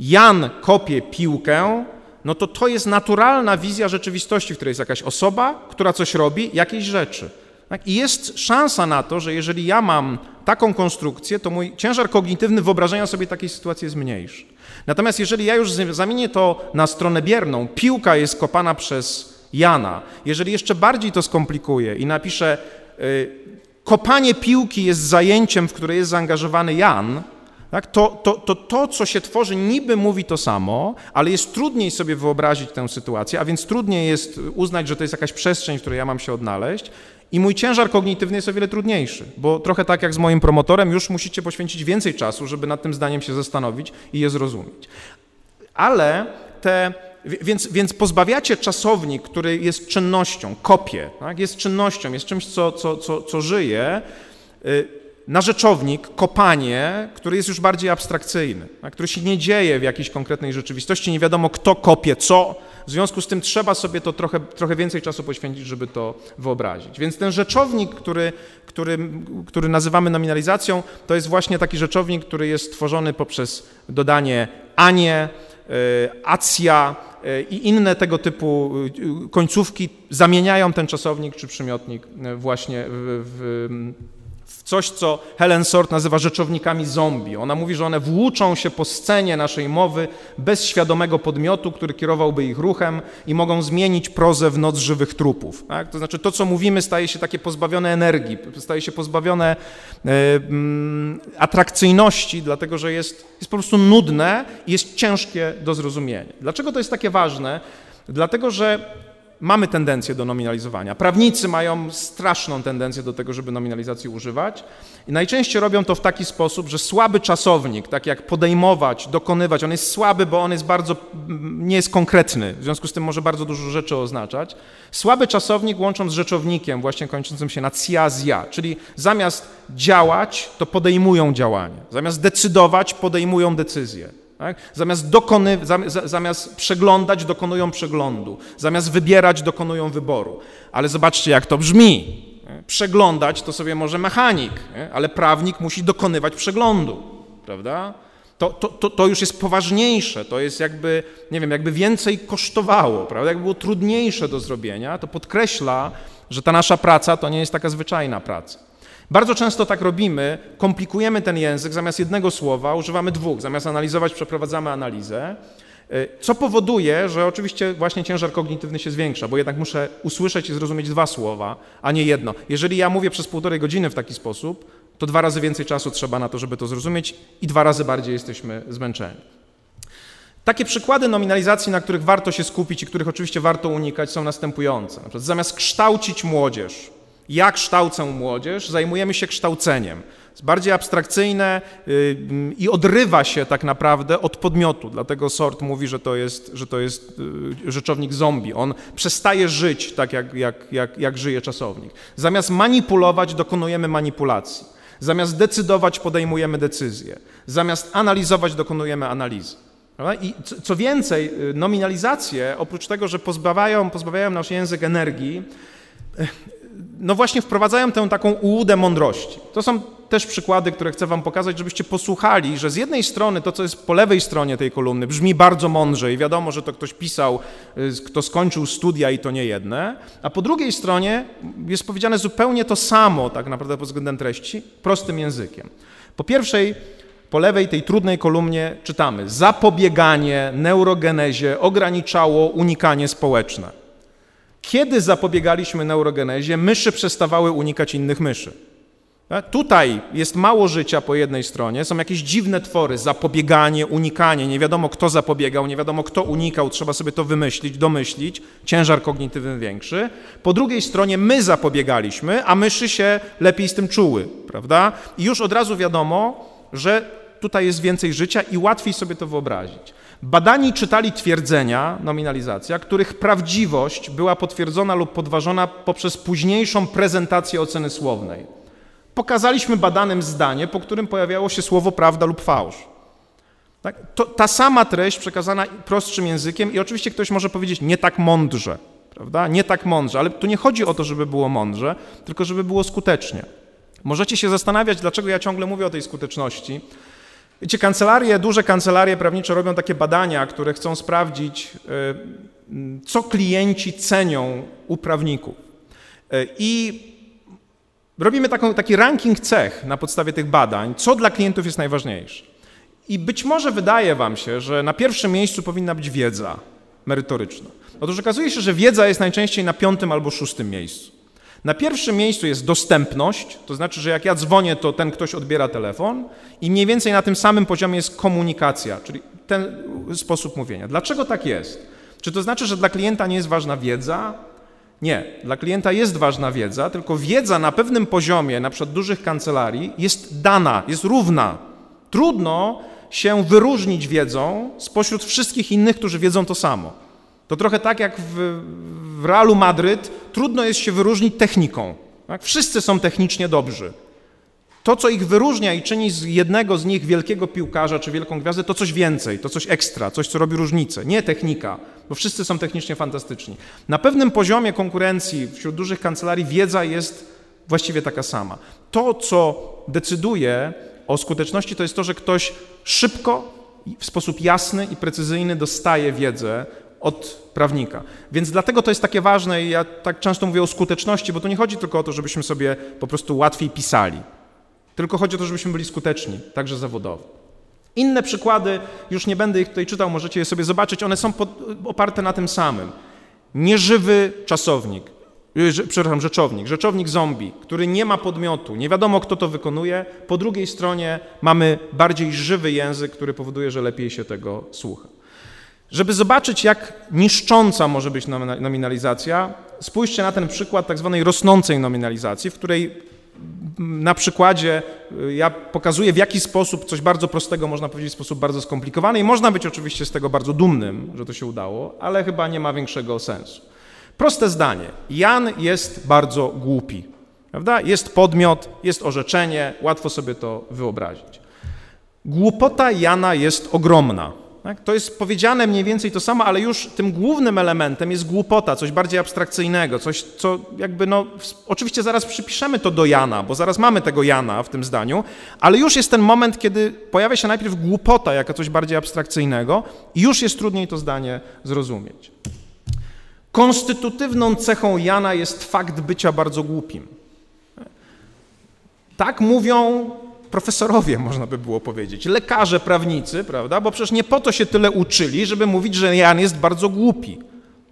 Jan kopie piłkę, no to to jest naturalna wizja rzeczywistości, w której jest jakaś osoba, która coś robi, jakieś rzeczy. Tak? I jest szansa na to, że jeżeli ja mam taką konstrukcję, to mój ciężar kognitywny wyobrażenia sobie takiej sytuacji jest mniejszy. Natomiast jeżeli ja już zamienię to na stronę bierną, piłka jest kopana przez Jana, jeżeli jeszcze bardziej to skomplikuję i napiszę, y, kopanie piłki jest zajęciem, w które jest zaangażowany Jan, tak? To, to, to, to, co się tworzy, niby mówi to samo, ale jest trudniej sobie wyobrazić tę sytuację, a więc trudniej jest uznać, że to jest jakaś przestrzeń, w której ja mam się odnaleźć. I mój ciężar kognitywny jest o wiele trudniejszy, bo trochę tak jak z moim promotorem, już musicie poświęcić więcej czasu, żeby nad tym zdaniem się zastanowić i je zrozumieć. Ale te więc, więc pozbawiacie czasownik, który jest czynnością, kopię, tak? jest czynnością, jest czymś, co, co, co, co żyje, y, narzeczownik, kopanie, który jest już bardziej abstrakcyjny, który się nie dzieje w jakiejś konkretnej rzeczywistości, nie wiadomo kto kopie co, w związku z tym trzeba sobie to trochę, trochę więcej czasu poświęcić, żeby to wyobrazić. Więc ten rzeczownik, który, który, który nazywamy nominalizacją, to jest właśnie taki rzeczownik, który jest tworzony poprzez dodanie anie, e, acja e, i inne tego typu e, końcówki zamieniają ten czasownik czy przymiotnik właśnie w, w w coś, co Helen Sort nazywa rzeczownikami zombie. Ona mówi, że one włóczą się po scenie naszej mowy bez świadomego podmiotu, który kierowałby ich ruchem i mogą zmienić prozę w noc żywych trupów. Tak? To znaczy to, co mówimy, staje się takie pozbawione energii, staje się pozbawione e, mm, atrakcyjności, dlatego że jest, jest po prostu nudne i jest ciężkie do zrozumienia. Dlaczego to jest takie ważne? Dlatego, że mamy tendencję do nominalizowania. Prawnicy mają straszną tendencję do tego, żeby nominalizacji używać i najczęściej robią to w taki sposób, że słaby czasownik, tak jak podejmować, dokonywać, on jest słaby, bo on jest bardzo, nie jest konkretny, w związku z tym może bardzo dużo rzeczy oznaczać. Słaby czasownik łączą z rzeczownikiem właśnie kończącym się na cia, zja, czyli zamiast działać, to podejmują działanie. Zamiast decydować, podejmują decyzję. Tak? Zamiast, dokony, zamiast przeglądać, dokonują przeglądu. Zamiast wybierać, dokonują wyboru. Ale zobaczcie, jak to brzmi. Przeglądać to sobie może mechanik, ale prawnik musi dokonywać przeglądu, prawda? To, to, to, to, już jest poważniejsze, to jest jakby, nie wiem, jakby więcej kosztowało, prawda? Jakby było trudniejsze do zrobienia, to podkreśla, że ta nasza praca to nie jest taka zwyczajna praca. Bardzo często tak robimy, komplikujemy ten język, zamiast jednego słowa używamy dwóch, zamiast analizować przeprowadzamy analizę, e, co powoduje, że oczywiście właśnie ciężar kognitywny się zwiększa, bo jednak muszę usłyszeć i zrozumieć dwa słowa, a nie jedno. Jeżeli ja mówię przez półtorej godziny w taki sposób, to dwa razy więcej czasu trzeba na to, żeby to zrozumieć i dwa razy bardziej jesteśmy zmęczeni. Takie przykłady nominalizacji, na których warto się skupić i których oczywiście warto unikać, są następujące. Na przykład zamiast kształcić młodzież, jak kształcę młodzież, zajmujemy się kształceniem. Jest bardziej abstrakcyjne y, i odrywa się tak naprawdę od podmiotu. Dlatego Sort mówi, że to jest, że to jest y, rzeczownik zombie. On przestaje żyć tak, jak, jak, jak, jak żyje czasownik. Zamiast manipulować, dokonujemy manipulacji. Zamiast decydować, podejmujemy decyzje. Zamiast analizować, dokonujemy analizy. I co więcej, y, nominalizacje, oprócz tego, że pozbawiają, pozbawiają nasz język energii, no właśnie wprowadzają tę taką ułudę mądrości. To są też przykłady, które chcę wam pokazać, żebyście posłuchali, że z jednej strony to, co jest po lewej stronie tej kolumny, brzmi bardzo mądrze i wiadomo, że to ktoś pisał, y, kto skończył studia i to nie jedne, a po drugiej stronie jest powiedziane zupełnie to samo tak naprawdę pod względem treści, prostym językiem. Po pierwszej Po lewej tej trudnej kolumnie czytamy: zapobieganie neurogenezie ograniczało unikanie społeczne. Kiedy zapobiegaliśmy neurogenezie, myszy przestawały unikać innych myszy. Tak? Tutaj jest mało życia po jednej stronie, są jakieś dziwne twory, zapobieganie, unikanie, nie wiadomo kto zapobiegał, nie wiadomo kto unikał, trzeba sobie to wymyślić, domyślić, ciężar kognitywny większy. Po drugiej stronie my zapobiegaliśmy, a myszy się lepiej z tym czuły, prawda? I już od razu wiadomo, że tutaj jest więcej życia i łatwiej sobie to wyobrazić. Badani czytali twierdzenia, nominalizacja, których prawdziwość była potwierdzona lub podważona poprzez późniejszą prezentację oceny słownej. Pokazaliśmy badanym zdanie, po którym pojawiało się słowo prawda lub fałsz. Tak? To, ta sama treść przekazana prostszym językiem i oczywiście ktoś może powiedzieć nie tak mądrze, prawda? Nie tak mądrze, ale tu nie chodzi o to, żeby było mądrze, tylko żeby było skutecznie. Możecie się zastanawiać, dlaczego ja ciągle mówię o tej skuteczności. Wiecie, kancelarie, duże kancelarie prawnicze robią takie badania, które chcą sprawdzić, y, co klienci cenią u prawników. Y, I robimy taką, taki ranking cech na podstawie tych badań, co dla klientów jest najważniejsze. I być może wydaje Wam się, że na pierwszym miejscu powinna być wiedza merytoryczna. Otóż okazuje się, że wiedza jest najczęściej na piątym albo szóstym miejscu. Na pierwszym miejscu jest dostępność, to znaczy, że jak ja dzwonię, to ten ktoś odbiera telefon i mniej więcej na tym samym poziomie jest komunikacja, czyli ten sposób mówienia. Dlaczego tak jest? Czy to znaczy, że dla klienta nie jest ważna wiedza? Nie, dla klienta jest ważna wiedza, tylko wiedza na pewnym poziomie, na przykład dużych kancelarii, jest dana, jest równa. Trudno się wyróżnić wiedzą spośród wszystkich innych, którzy wiedzą to samo. To trochę tak jak w, w Realu Madryt trudno jest się wyróżnić techniką. Tak? Wszyscy są technicznie dobrzy. To, co ich wyróżnia i czyni z jednego z nich wielkiego piłkarza czy wielką gwiazdę, to coś więcej, to coś ekstra, coś, co robi różnicę. Nie technika, bo wszyscy są technicznie fantastyczni. Na pewnym poziomie konkurencji wśród dużych kancelarii wiedza jest właściwie taka sama. To, co decyduje o skuteczności, to jest to, że ktoś szybko, w sposób jasny i precyzyjny dostaje wiedzę od prawnika. Więc dlatego to jest takie ważne i ja tak często mówię o skuteczności, bo to nie chodzi tylko o to, żebyśmy sobie po prostu łatwiej pisali, tylko chodzi o to, żebyśmy byli skuteczni, także zawodowo. Inne przykłady, już nie będę ich tutaj czytał, możecie je sobie zobaczyć, one są pod, oparte na tym samym. Nieżywy czasownik, y, przepraszam, rzeczownik, rzeczownik zombie, który nie ma podmiotu, nie wiadomo kto to wykonuje. Po drugiej stronie mamy bardziej żywy język, który powoduje, że lepiej się tego słucha. Żeby zobaczyć, jak niszcząca może być nominalizacja, spójrzcie na ten przykład tak zwanej rosnącej nominalizacji, w której na przykładzie y, ja pokazuję, w jaki sposób coś bardzo prostego można powiedzieć w sposób bardzo skomplikowany i można być oczywiście z tego bardzo dumnym, że to się udało, ale chyba nie ma większego sensu. Proste zdanie. Jan jest bardzo głupi. Prawda? Jest podmiot, jest orzeczenie, łatwo sobie to wyobrazić. Głupota Jana jest ogromna. Tak? To jest powiedziane mniej więcej to samo, ale już tym głównym elementem jest głupota, coś bardziej abstrakcyjnego, coś, co jakby, no, oczywiście zaraz przypiszemy to do Jana, bo zaraz mamy tego Jana w tym zdaniu, ale już jest ten moment, kiedy pojawia się najpierw głupota jako coś bardziej abstrakcyjnego i już jest trudniej to zdanie zrozumieć. Konstytutywną cechą Jana jest fakt bycia bardzo głupim. Tak mówią profesorowie, można by było powiedzieć, lekarze, prawnicy, prawda? Bo przecież nie po to się tyle uczyli, żeby mówić, że Jan jest bardzo głupi.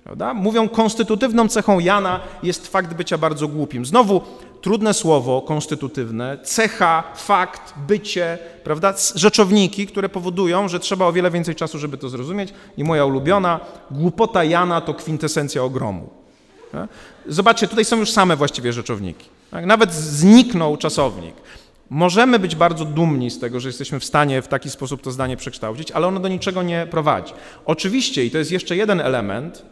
Prawda? Mówią, konstytutywną cechą Jana jest fakt bycia bardzo głupim. Znowu trudne słowo konstytutywne, cecha, fakt, bycie, prawda? Rzeczowniki, które powodują, że trzeba o wiele więcej czasu, żeby to zrozumieć. I moja ulubiona, głupota Jana to kwintesencja ogromu. Zobaczcie, tutaj są już same właściwie rzeczowniki. Tak? Nawet zniknął czasownik. Możemy być bardzo dumni z tego, że jesteśmy w stanie w taki sposób to zdanie przekształcić, ale ono do niczego nie prowadzi. Oczywiście, i to jest jeszcze jeden element,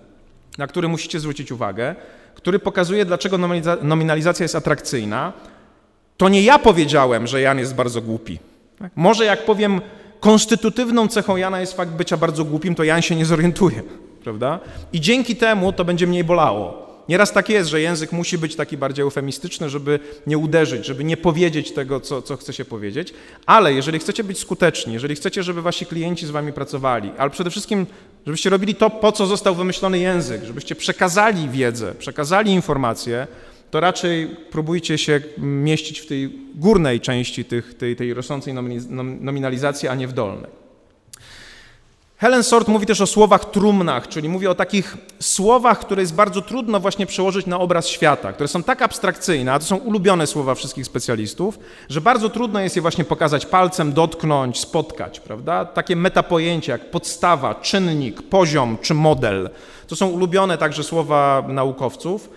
na który musicie zwrócić uwagę, który pokazuje, dlaczego nominalizacja jest atrakcyjna, to nie ja powiedziałem, że Jan jest bardzo głupi. Tak? Może jak powiem, konstytutywną cechą Jana jest fakt bycia bardzo głupim, to Jan się nie zorientuje, prawda? I dzięki temu to będzie mniej bolało. Nieraz tak jest, że język musi być taki bardziej eufemistyczny, żeby nie uderzyć, żeby nie powiedzieć tego, co, co chce się powiedzieć, ale jeżeli chcecie być skuteczni, jeżeli chcecie, żeby wasi klienci z wami pracowali, ale przede wszystkim, żebyście robili to, po co został wymyślony język, żebyście przekazali wiedzę, przekazali informacje, to raczej próbujcie się mieścić w tej górnej części tych, tej, tej rosnącej nominalizacji, a nie w dolnej. Helen Sort mówi też o słowach trumnach, czyli mówi o takich słowach, które jest bardzo trudno właśnie przełożyć na obraz świata, które są tak abstrakcyjne, a to są ulubione słowa wszystkich specjalistów, że bardzo trudno jest je właśnie pokazać palcem, dotknąć, spotkać, prawda? Takie metapojęcia jak podstawa, czynnik, poziom czy model. To są ulubione także słowa naukowców.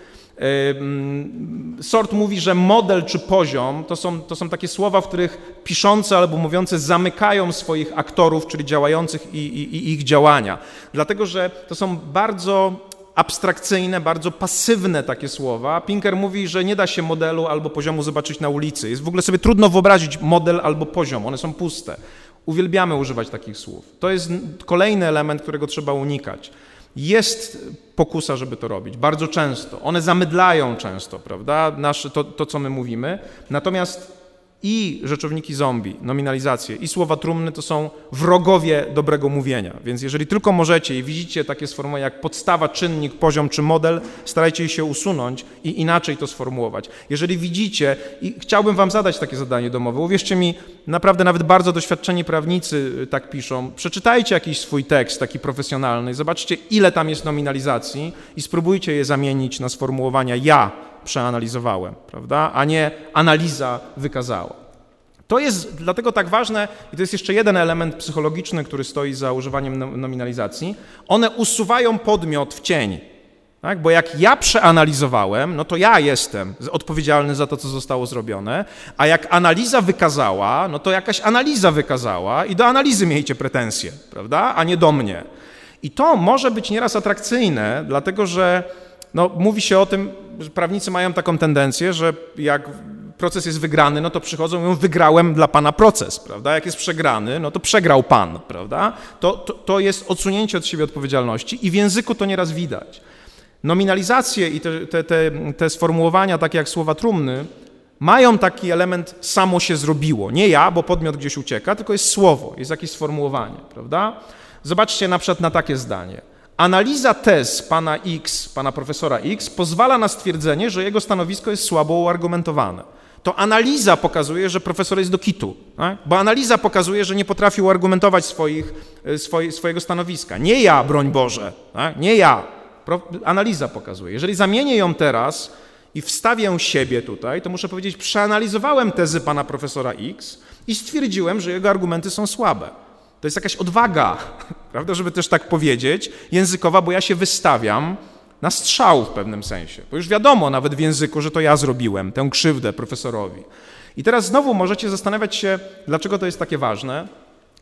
Sort mówi, że model czy poziom to są, to są takie słowa, w których piszący albo mówiący zamykają swoich aktorów, czyli działających i, i, i ich działania. Dlatego, że to są bardzo abstrakcyjne, bardzo pasywne takie słowa. Pinker mówi, że nie da się modelu albo poziomu zobaczyć na ulicy. Jest w ogóle sobie trudno wyobrazić model albo poziom, one są puste. Uwielbiamy używać takich słów. To jest kolejny element, którego trzeba unikać. Jest pokusa, żeby to robić, bardzo często. One zamydlają często, prawda, Nasze, to, to, co my mówimy. Natomiast i rzeczowniki zombie, nominalizacje i słowa trumny to są wrogowie dobrego mówienia. Więc jeżeli tylko możecie i widzicie takie sformułowania jak podstawa, czynnik, poziom czy model, starajcie się usunąć i inaczej to sformułować. Jeżeli widzicie, i chciałbym wam zadać takie zadanie domowe, uwierzcie mi, naprawdę nawet bardzo doświadczeni prawnicy y, tak piszą, przeczytajcie jakiś swój tekst taki profesjonalny, zobaczcie ile tam jest nominalizacji i spróbujcie je zamienić na sformułowania ja przeanalizowałem, prawda? a nie analiza wykazała. To jest dlatego tak ważne, i to jest jeszcze jeden element psychologiczny, który stoi za używaniem nominalizacji. One usuwają podmiot w cień. Tak? Bo jak ja przeanalizowałem, no to ja jestem odpowiedzialny za to, co zostało zrobione, a jak analiza wykazała, no to jakaś analiza wykazała i do analizy miejcie pretensje, prawda? A nie do mnie. I to może być nieraz atrakcyjne, dlatego że no, mówi się o tym, że prawnicy mają taką tendencję, że jak proces jest wygrany, no to przychodzą i mówią, wygrałem dla pana proces, prawda? Jak jest przegrany, no to przegrał pan, prawda? To, to, to jest odsunięcie od siebie odpowiedzialności i w języku to nieraz widać. Nominalizacje i te, te, te, te sformułowania, takie jak słowa trumny, mają taki element samo się zrobiło. Nie ja, bo podmiot gdzieś ucieka, tylko jest słowo, jest jakieś sformułowanie, prawda? Zobaczcie na przykład na takie zdanie. Analiza tez pana X, pana profesora X, pozwala na stwierdzenie, że jego stanowisko jest słabo uargumentowane. To analiza pokazuje, że profesor jest do kitu, tak? bo analiza pokazuje, że nie potrafi uargumentować swoich, e, swoje, swojego stanowiska. Nie ja, broń Boże, tak? nie ja. Analiza pokazuje. Jeżeli zamienię ją teraz i wstawię siebie tutaj, to muszę powiedzieć, przeanalizowałem tezy pana profesora X i stwierdziłem, że jego argumenty są słabe. To jest jakaś odwaga, prawda, żeby też tak powiedzieć, językowa, bo ja się wystawiam na strzał w pewnym sensie. Bo już wiadomo nawet w języku, że to ja zrobiłem tę krzywdę profesorowi. I teraz znowu możecie zastanawiać się, dlaczego to jest takie ważne.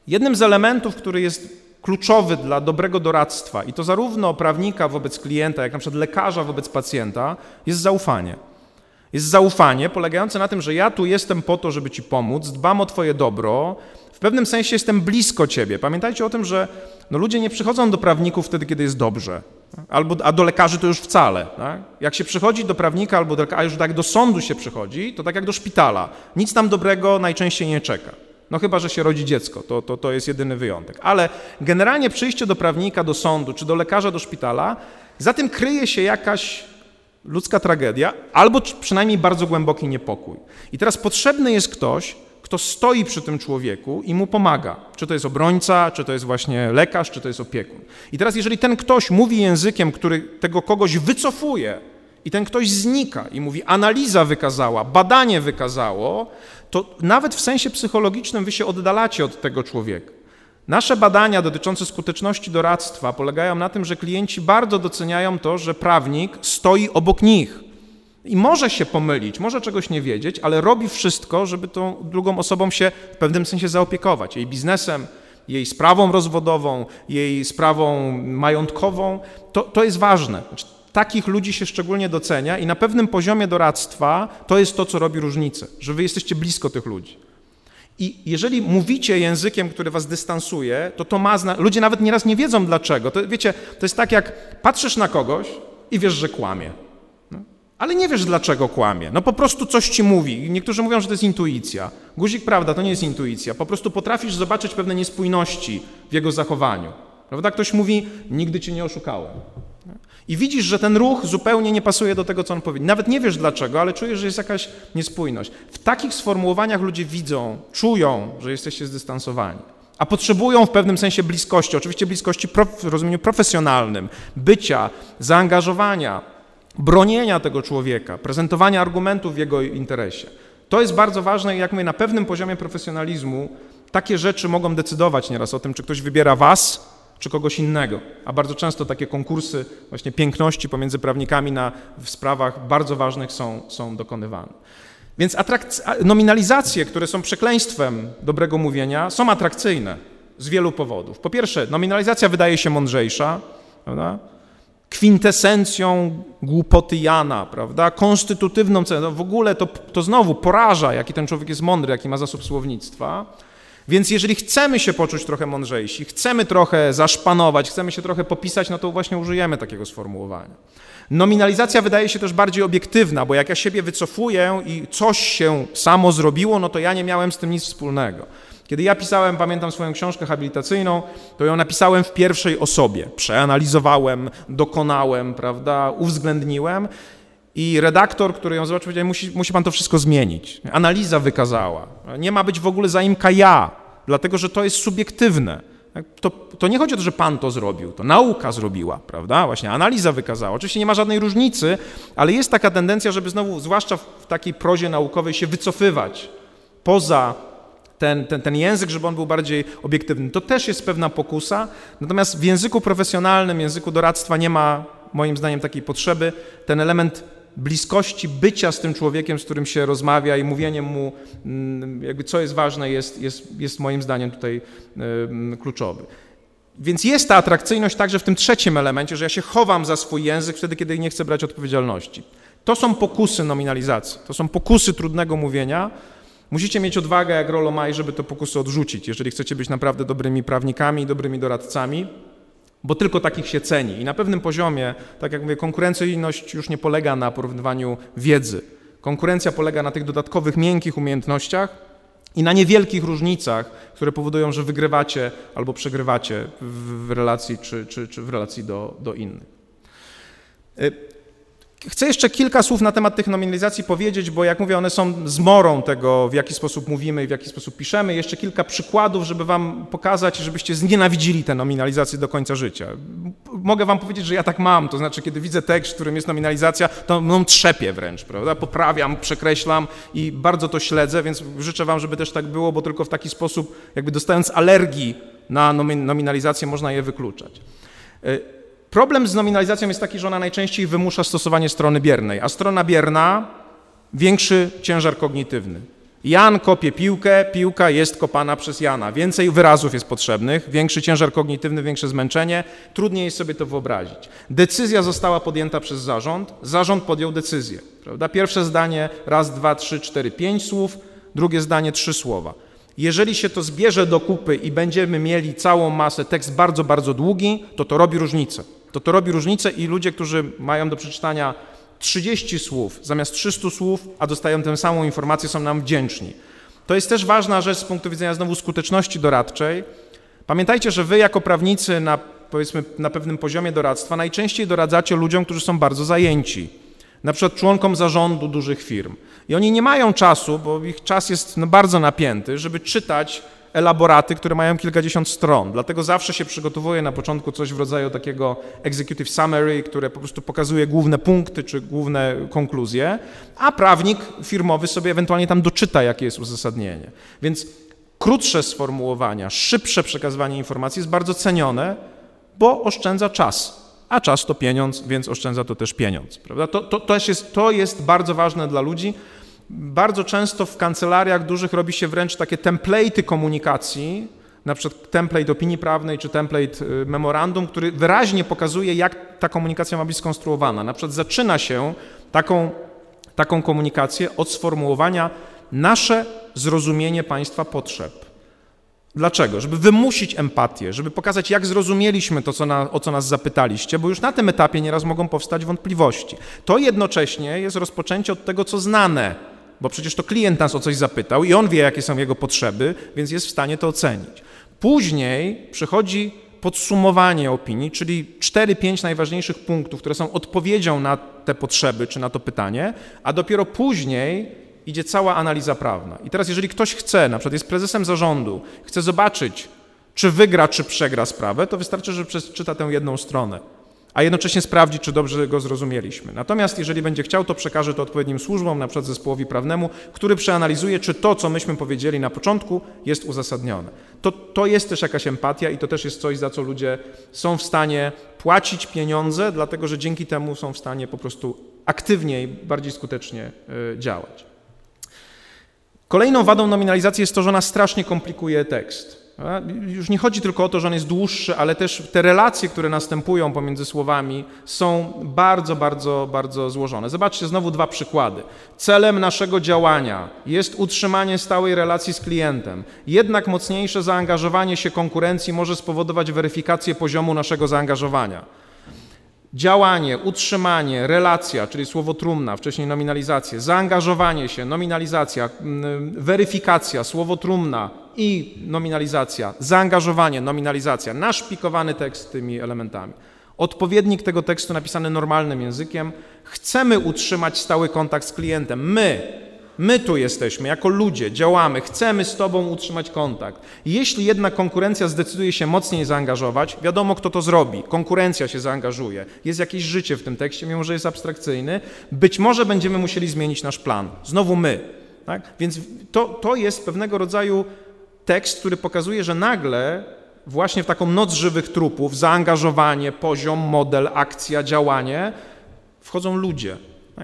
Jednym z elementów, który jest kluczowy dla dobrego doradztwa, i to zarówno prawnika wobec klienta, jak na przykład lekarza wobec pacjenta, jest zaufanie. Jest zaufanie polegające na tym, że ja tu jestem po to, żeby ci pomóc, dbam o twoje dobro, w pewnym sensie jestem blisko ciebie. Pamiętajcie o tym, że no, ludzie nie przychodzą do prawników wtedy, kiedy jest dobrze, albo, a do lekarzy to już wcale. Tak? Jak się przychodzi do prawnika albo do a już tak do sądu się przychodzi, to tak jak do szpitala. Nic tam dobrego najczęściej nie czeka. No chyba, że się rodzi dziecko, to, to, to jest jedyny wyjątek. Ale generalnie przyjście do prawnika, do sądu, czy do lekarza, do szpitala, za tym kryje się jakaś ludzka tragedia, albo przynajmniej bardzo głęboki niepokój. I teraz potrzebny jest ktoś, kto stoi przy tym człowieku i mu pomaga. Czy to jest obrońca, czy to jest właśnie lekarz, czy to jest opiekun. I teraz, jeżeli ten ktoś mówi językiem, który tego kogoś wycofuje, i ten ktoś znika i mówi, analiza wykazała, badanie wykazało, to nawet w sensie psychologicznym wy się oddalacie od tego człowieka. Nasze badania dotyczące skuteczności doradztwa polegają na tym, że klienci bardzo doceniają to, że prawnik stoi obok nich. I może się pomylić, może czegoś nie wiedzieć, ale robi wszystko, żeby tą drugą osobą się w pewnym sensie zaopiekować. Jej biznesem, jej sprawą rozwodową, jej sprawą majątkową. To, to jest ważne. Znaczy, takich ludzi się szczególnie docenia i na pewnym poziomie doradztwa to jest to, co robi różnicę, że wy jesteście blisko tych ludzi. I jeżeli mówicie językiem, który was dystansuje, to to ma zna... Ludzie nawet nieraz nie wiedzą dlaczego. To, wiecie, to jest tak, jak patrzysz na kogoś i wiesz, że kłamie. Ale nie wiesz, dlaczego kłamie. No po prostu coś ci mówi. Niektórzy mówią, że to jest intuicja. Guzik, prawda, to nie jest intuicja. Po prostu potrafisz zobaczyć pewne niespójności w jego zachowaniu. Prawda? Ktoś mówi, nigdy cię nie oszukałem. I widzisz, że ten ruch zupełnie nie pasuje do tego, co on powiedział. Nawet nie wiesz dlaczego, ale czujesz, że jest jakaś niespójność. W takich sformułowaniach ludzie widzą, czują, że jesteście zdystansowani. A potrzebują w pewnym sensie bliskości, oczywiście bliskości w rozumieniu profesjonalnym, bycia, zaangażowania, bronienia tego człowieka, prezentowania argumentów w jego interesie. To jest bardzo ważne i jak mówię, na pewnym poziomie profesjonalizmu takie rzeczy mogą decydować nieraz o tym, czy ktoś wybiera was, czy kogoś innego. A bardzo często takie konkursy właśnie piękności pomiędzy prawnikami na, w sprawach bardzo ważnych są, są dokonywane. Więc nominalizacje, które są przekleństwem dobrego mówienia, są atrakcyjne z wielu powodów. Po pierwsze, nominalizacja wydaje się mądrzejsza, prawda? Kwintesencją głupoty Jana, prawda? konstytutywną ceną. W ogóle to, to znowu poraża, jaki ten człowiek jest mądry, jaki ma zasób słownictwa. Więc jeżeli chcemy się poczuć trochę mądrzejsi, chcemy trochę zaszpanować, chcemy się trochę popisać, no to właśnie użyjemy takiego sformułowania. Nominalizacja wydaje się też bardziej obiektywna, bo jak ja siebie wycofuję i coś się samo zrobiło, no to ja nie miałem z tym nic wspólnego. Kiedy ja pisałem, pamiętam swoją książkę habilitacyjną, to ją napisałem w pierwszej osobie. Przeanalizowałem, dokonałem, prawda, uwzględniłem i redaktor, który ją zobaczył, powiedział, musi, musi pan to wszystko zmienić. Analiza wykazała. Nie ma być w ogóle zaimka ja, dlatego że to jest subiektywne. To, to, nie chodzi o to, że pan to zrobił, to nauka zrobiła, prawda? Właśnie analiza wykazała. Oczywiście nie ma żadnej różnicy, ale jest taka tendencja, żeby znowu, zwłaszcza w takiej prozie naukowej, się wycofywać poza ten, ten, ten język, żeby on był bardziej obiektywny. To też jest pewna pokusa, natomiast w języku profesjonalnym, języku doradztwa nie ma moim zdaniem takiej potrzeby. Ten element bliskości bycia z tym człowiekiem, z którym się rozmawia i mówieniem mu, mm, jakby co jest ważne, jest, jest, jest moim zdaniem tutaj kluczowy. Więc jest ta atrakcyjność także w tym trzecim elemencie, że ja się chowam za swój język wtedy, kiedy nie chcę brać odpowiedzialności. To są pokusy nominalizacji, to są pokusy trudnego mówienia. Musicie mieć odwagę, jak Rollo Maj, żeby te pokusy odrzucić, jeżeli chcecie być naprawdę dobrymi prawnikami, dobrymi doradcami bo tylko takich się ceni. I na pewnym poziomie, tak jak mówię, konkurencyjność już nie polega na porównywaniu wiedzy. Konkurencja polega na tych dodatkowych miękkich umiejętnościach i na niewielkich różnicach, które powodują, że wygrywacie albo przegrywacie w, relacji czy, czy, czy w relacji do, do innych. Y, Chcę jeszcze kilka słów na temat tych nominalizacji powiedzieć, bo jak mówię, one są zmorą tego, w jaki sposób mówimy i w jaki sposób piszemy. Jeszcze kilka przykładów, żeby wam pokazać, żebyście znienawidzili te nominalizacje do końca życia. Mogę wam powiedzieć, że ja tak mam, to znaczy, kiedy widzę tekst, w którym jest nominalizacja, to mną trzepie wręcz, prawda? Poprawiam, przekreślam i bardzo to śledzę, więc życzę wam, żeby też tak było, bo tylko w taki sposób, jakby dostając alergii na nominalizację, można je wykluczać. Problem z nominalizacją jest taki, że ona najczęściej wymusza stosowanie strony biernej, a strona bierna większy ciężar kognitywny. Jan kopie piłkę, piłka jest kopana przez Jana. Więcej wyrazów jest potrzebnych, większy ciężar kognitywny, większe zmęczenie, trudniej jest sobie to wyobrazić. Decyzja została podjęta przez zarząd, zarząd podjął decyzję. Prawda? Pierwsze zdanie, raz, dwa, trzy, cztery, pięć słów, drugie zdanie, trzy słowa. Jeżeli się to zbierze do kupy i będziemy mieli całą masę, tekst bardzo, bardzo długi, to to robi różnicę to to robi różnicę i ludzie, którzy mają do przeczytania 30 słów zamiast 300 słów, a dostają tę samą informację, są nam wdzięczni. To jest też ważna rzecz z punktu widzenia znowu skuteczności doradczej. Pamiętajcie, że wy jako prawnicy na, powiedzmy, na pewnym poziomie doradztwa najczęściej doradzacie ludziom, którzy są bardzo zajęci. Na przykład członkom zarządu dużych firm. I oni nie mają czasu, bo ich czas jest no, bardzo napięty, żeby czytać elaboraty, które mają kilkadziesiąt stron. Dlatego zawsze się przygotowuje na początku coś w rodzaju takiego executive summary, które po prostu pokazuje główne punkty czy główne konkluzje, a prawnik firmowy sobie ewentualnie tam doczyta, jakie jest uzasadnienie. Więc krótsze sformułowania, szybsze przekazywanie informacji jest bardzo cenione, bo oszczędza czas. A czas to pieniądz, więc oszczędza to też pieniądz. Prawda? To, to, to, jest, to jest bardzo ważne dla ludzi, bardzo często w kancelariach dużych robi się wręcz takie template'y komunikacji, na przykład template opinii prawnej czy template y, memorandum, który wyraźnie pokazuje, jak ta komunikacja ma być skonstruowana. Na przykład zaczyna się taką, taką komunikację od sformułowania nasze zrozumienie Państwa potrzeb. Dlaczego? Żeby wymusić empatię, żeby pokazać, jak zrozumieliśmy to, co na, o co nas zapytaliście, bo już na tym etapie nieraz mogą powstać wątpliwości. To jednocześnie jest rozpoczęcie od tego, co znane bo przecież to klient nas o coś zapytał i on wie, jakie są jego potrzeby, więc jest w stanie to ocenić. Później przychodzi podsumowanie opinii, czyli 4-5 najważniejszych punktów, które są odpowiedzią na te potrzeby czy na to pytanie, a dopiero później idzie cała analiza prawna. I teraz, jeżeli ktoś chce, na przykład jest prezesem zarządu, chce zobaczyć, czy wygra, czy przegra sprawę, to wystarczy, że przeczyta tę jedną stronę a jednocześnie sprawdzić, czy dobrze go zrozumieliśmy. Natomiast jeżeli będzie chciał, to przekaże to odpowiednim służbom, na przykład zespołowi prawnemu, który przeanalizuje, czy to, co myśmy powiedzieli na początku, jest uzasadnione. To, to jest też jakaś empatia i to też jest coś, za co ludzie są w stanie płacić pieniądze, dlatego że dzięki temu są w stanie po prostu aktywniej, bardziej skutecznie y, działać. Kolejną wadą nominalizacji jest to, że ona strasznie komplikuje tekst. Już nie chodzi tylko o to, że on jest dłuższy, ale też te relacje, które następują pomiędzy słowami są bardzo, bardzo, bardzo złożone. Zobaczcie znowu dwa przykłady. Celem naszego działania jest utrzymanie stałej relacji z klientem. Jednak mocniejsze zaangażowanie się konkurencji może spowodować weryfikację poziomu naszego zaangażowania. Działanie, utrzymanie, relacja, czyli słowo trumna, wcześniej nominalizację, zaangażowanie się, nominalizacja, weryfikacja, słowo trumna i nominalizacja, zaangażowanie, nominalizacja, naszpikowany tekst tymi elementami. Odpowiednik tego tekstu napisany normalnym językiem. Chcemy utrzymać stały kontakt z klientem. My, My tu jesteśmy, jako ludzie, działamy, chcemy z Tobą utrzymać kontakt. Jeśli jednak konkurencja zdecyduje się mocniej zaangażować, wiadomo, kto to zrobi. Konkurencja się zaangażuje. Jest jakieś życie w tym tekście, mimo że jest abstrakcyjny. Być może będziemy musieli zmienić nasz plan. Znowu my. Tak? Więc to, to jest pewnego rodzaju tekst, który pokazuje, że nagle właśnie w taką noc żywych trupów, zaangażowanie, poziom, model, akcja, działanie, wchodzą ludzie.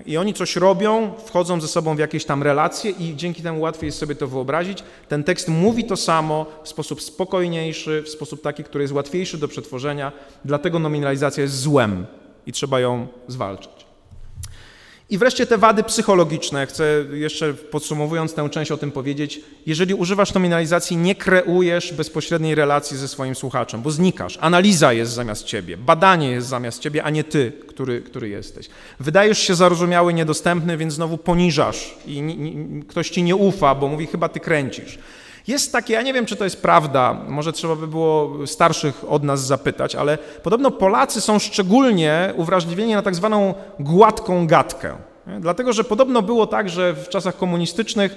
I oni coś robią, wchodzą ze sobą w jakieś tam relacje i dzięki temu łatwiej jest sobie to wyobrazić. Ten tekst mówi to samo w sposób spokojniejszy, w sposób taki, który jest łatwiejszy do przetworzenia, dlatego nominalizacja jest złem i trzeba ją zwalczać. I wreszcie te wady psychologiczne. Chcę jeszcze podsumowując tę część o tym powiedzieć. Jeżeli używasz nominalizacji, nie kreujesz bezpośredniej relacji ze swoim słuchaczem, bo znikasz. Analiza jest zamiast ciebie, badanie jest zamiast ciebie, a nie ty, który, który jesteś. Wydajesz się zarozumiały, niedostępny, więc znowu poniżasz i ktoś ci nie ufa, bo mówi chyba ty kręcisz. Jest takie, ja nie wiem, czy to jest prawda, może trzeba by było starszych od nas zapytać, ale podobno Polacy są szczególnie uwrażliwieni na tak zwaną gładką gadkę. Dlatego, że podobno było tak, że w czasach komunistycznych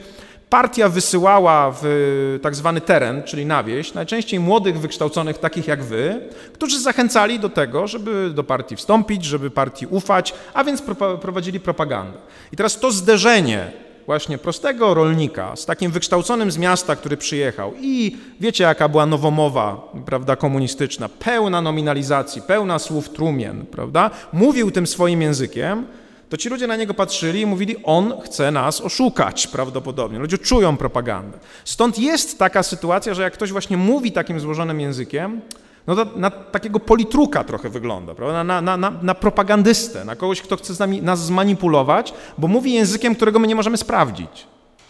partia wysyłała w tak zwany teren, czyli na wieś, najczęściej młodych, wykształconych, takich jak wy, którzy zachęcali do tego, żeby do partii wstąpić, żeby partii ufać, a więc prowadzili propagandę. I teraz to zderzenie właśnie prostego rolnika z takim wykształconym z miasta, który przyjechał i wiecie jaka była nowomowa, prawda, komunistyczna, pełna nominalizacji, pełna słów trumien, prawda, mówił tym swoim językiem, to ci ludzie na niego patrzyli i mówili, on chce nas oszukać prawdopodobnie. Ludzie czują propagandę. Stąd jest taka sytuacja, że jak ktoś właśnie mówi takim złożonym językiem, no to na takiego politruka trochę wygląda, prawda? Na, na, na, na propagandystę, na kogoś, kto chce z nami, nas zmanipulować, bo mówi językiem, którego my nie możemy sprawdzić.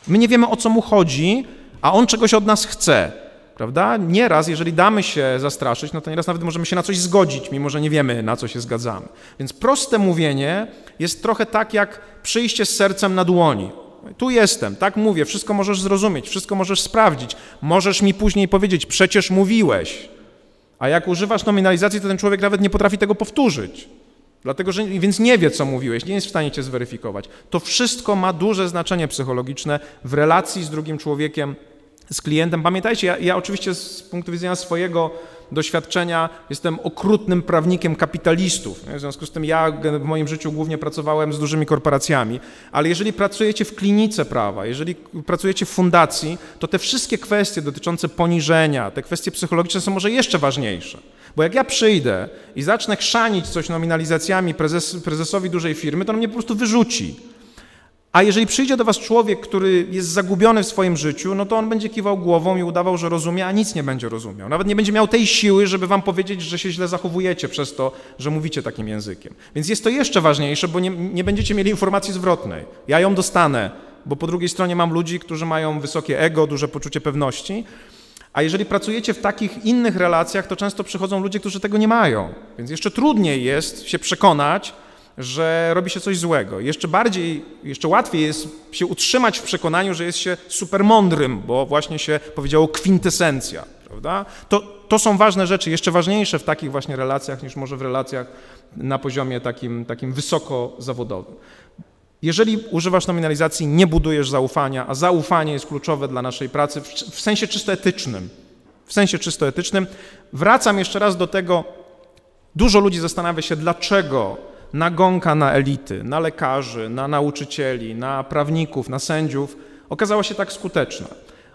My nie wiemy, o co mu chodzi, a on czegoś od nas chce. Prawda? Nieraz, jeżeli damy się zastraszyć, no to nieraz nawet możemy się na coś zgodzić, mimo że nie wiemy, na co się zgadzamy. Więc proste mówienie jest trochę tak jak przyjście z sercem na dłoni. Tu jestem, tak mówię, wszystko możesz zrozumieć, wszystko możesz sprawdzić. Możesz mi później powiedzieć, przecież mówiłeś. A jak używasz nominalizacji, to ten człowiek nawet nie potrafi tego powtórzyć. Dlatego, że więc nie wie, co mówiłeś, nie jest w stanie cię zweryfikować. To wszystko ma duże znaczenie psychologiczne w relacji z drugim człowiekiem, z klientem. Pamiętajcie, ja, ja oczywiście z punktu widzenia swojego doświadczenia jestem okrutnym prawnikiem kapitalistów. W związku z tym ja w moim życiu głównie pracowałem z dużymi korporacjami, ale jeżeli pracujecie w klinice prawa, jeżeli pracujecie w fundacji, to te wszystkie kwestie dotyczące poniżenia, te kwestie psychologiczne są może jeszcze ważniejsze. Bo jak ja przyjdę i zacznę chrzanić coś nominalizacjami prezes, prezesowi dużej firmy, to on mnie po prostu wyrzuci. A jeżeli przyjdzie do was człowiek, który jest zagubiony w swoim życiu, no to on będzie kiwał głową i udawał, że rozumie, a nic nie będzie rozumiał. Nawet nie będzie miał tej siły, żeby wam powiedzieć, że się źle zachowujecie przez to, że mówicie takim językiem. Więc jest to jeszcze ważniejsze, bo nie, nie będziecie mieli informacji zwrotnej. Ja ją dostanę, bo po drugiej stronie mam ludzi, którzy mają wysokie ego, duże poczucie pewności. A jeżeli pracujecie w takich innych relacjach, to często przychodzą ludzie, którzy tego nie mają. Więc jeszcze trudniej jest się przekonać, że robi się coś złego. Jeszcze bardziej, jeszcze łatwiej jest się utrzymać w przekonaniu, że jest się super mądrym, bo właśnie się powiedziało kwintesencja. prawda? To, to są ważne rzeczy, jeszcze ważniejsze w takich właśnie relacjach niż może w relacjach na poziomie takim, takim wysoko zawodowym. Jeżeli używasz nominalizacji, nie budujesz zaufania, a zaufanie jest kluczowe dla naszej pracy w, w sensie czysto etycznym. W sensie czysto etycznym. Wracam jeszcze raz do tego, dużo ludzi zastanawia się, dlaczego nagonka na elity, na lekarzy, na nauczycieli, na prawników, na sędziów okazała się tak skuteczna.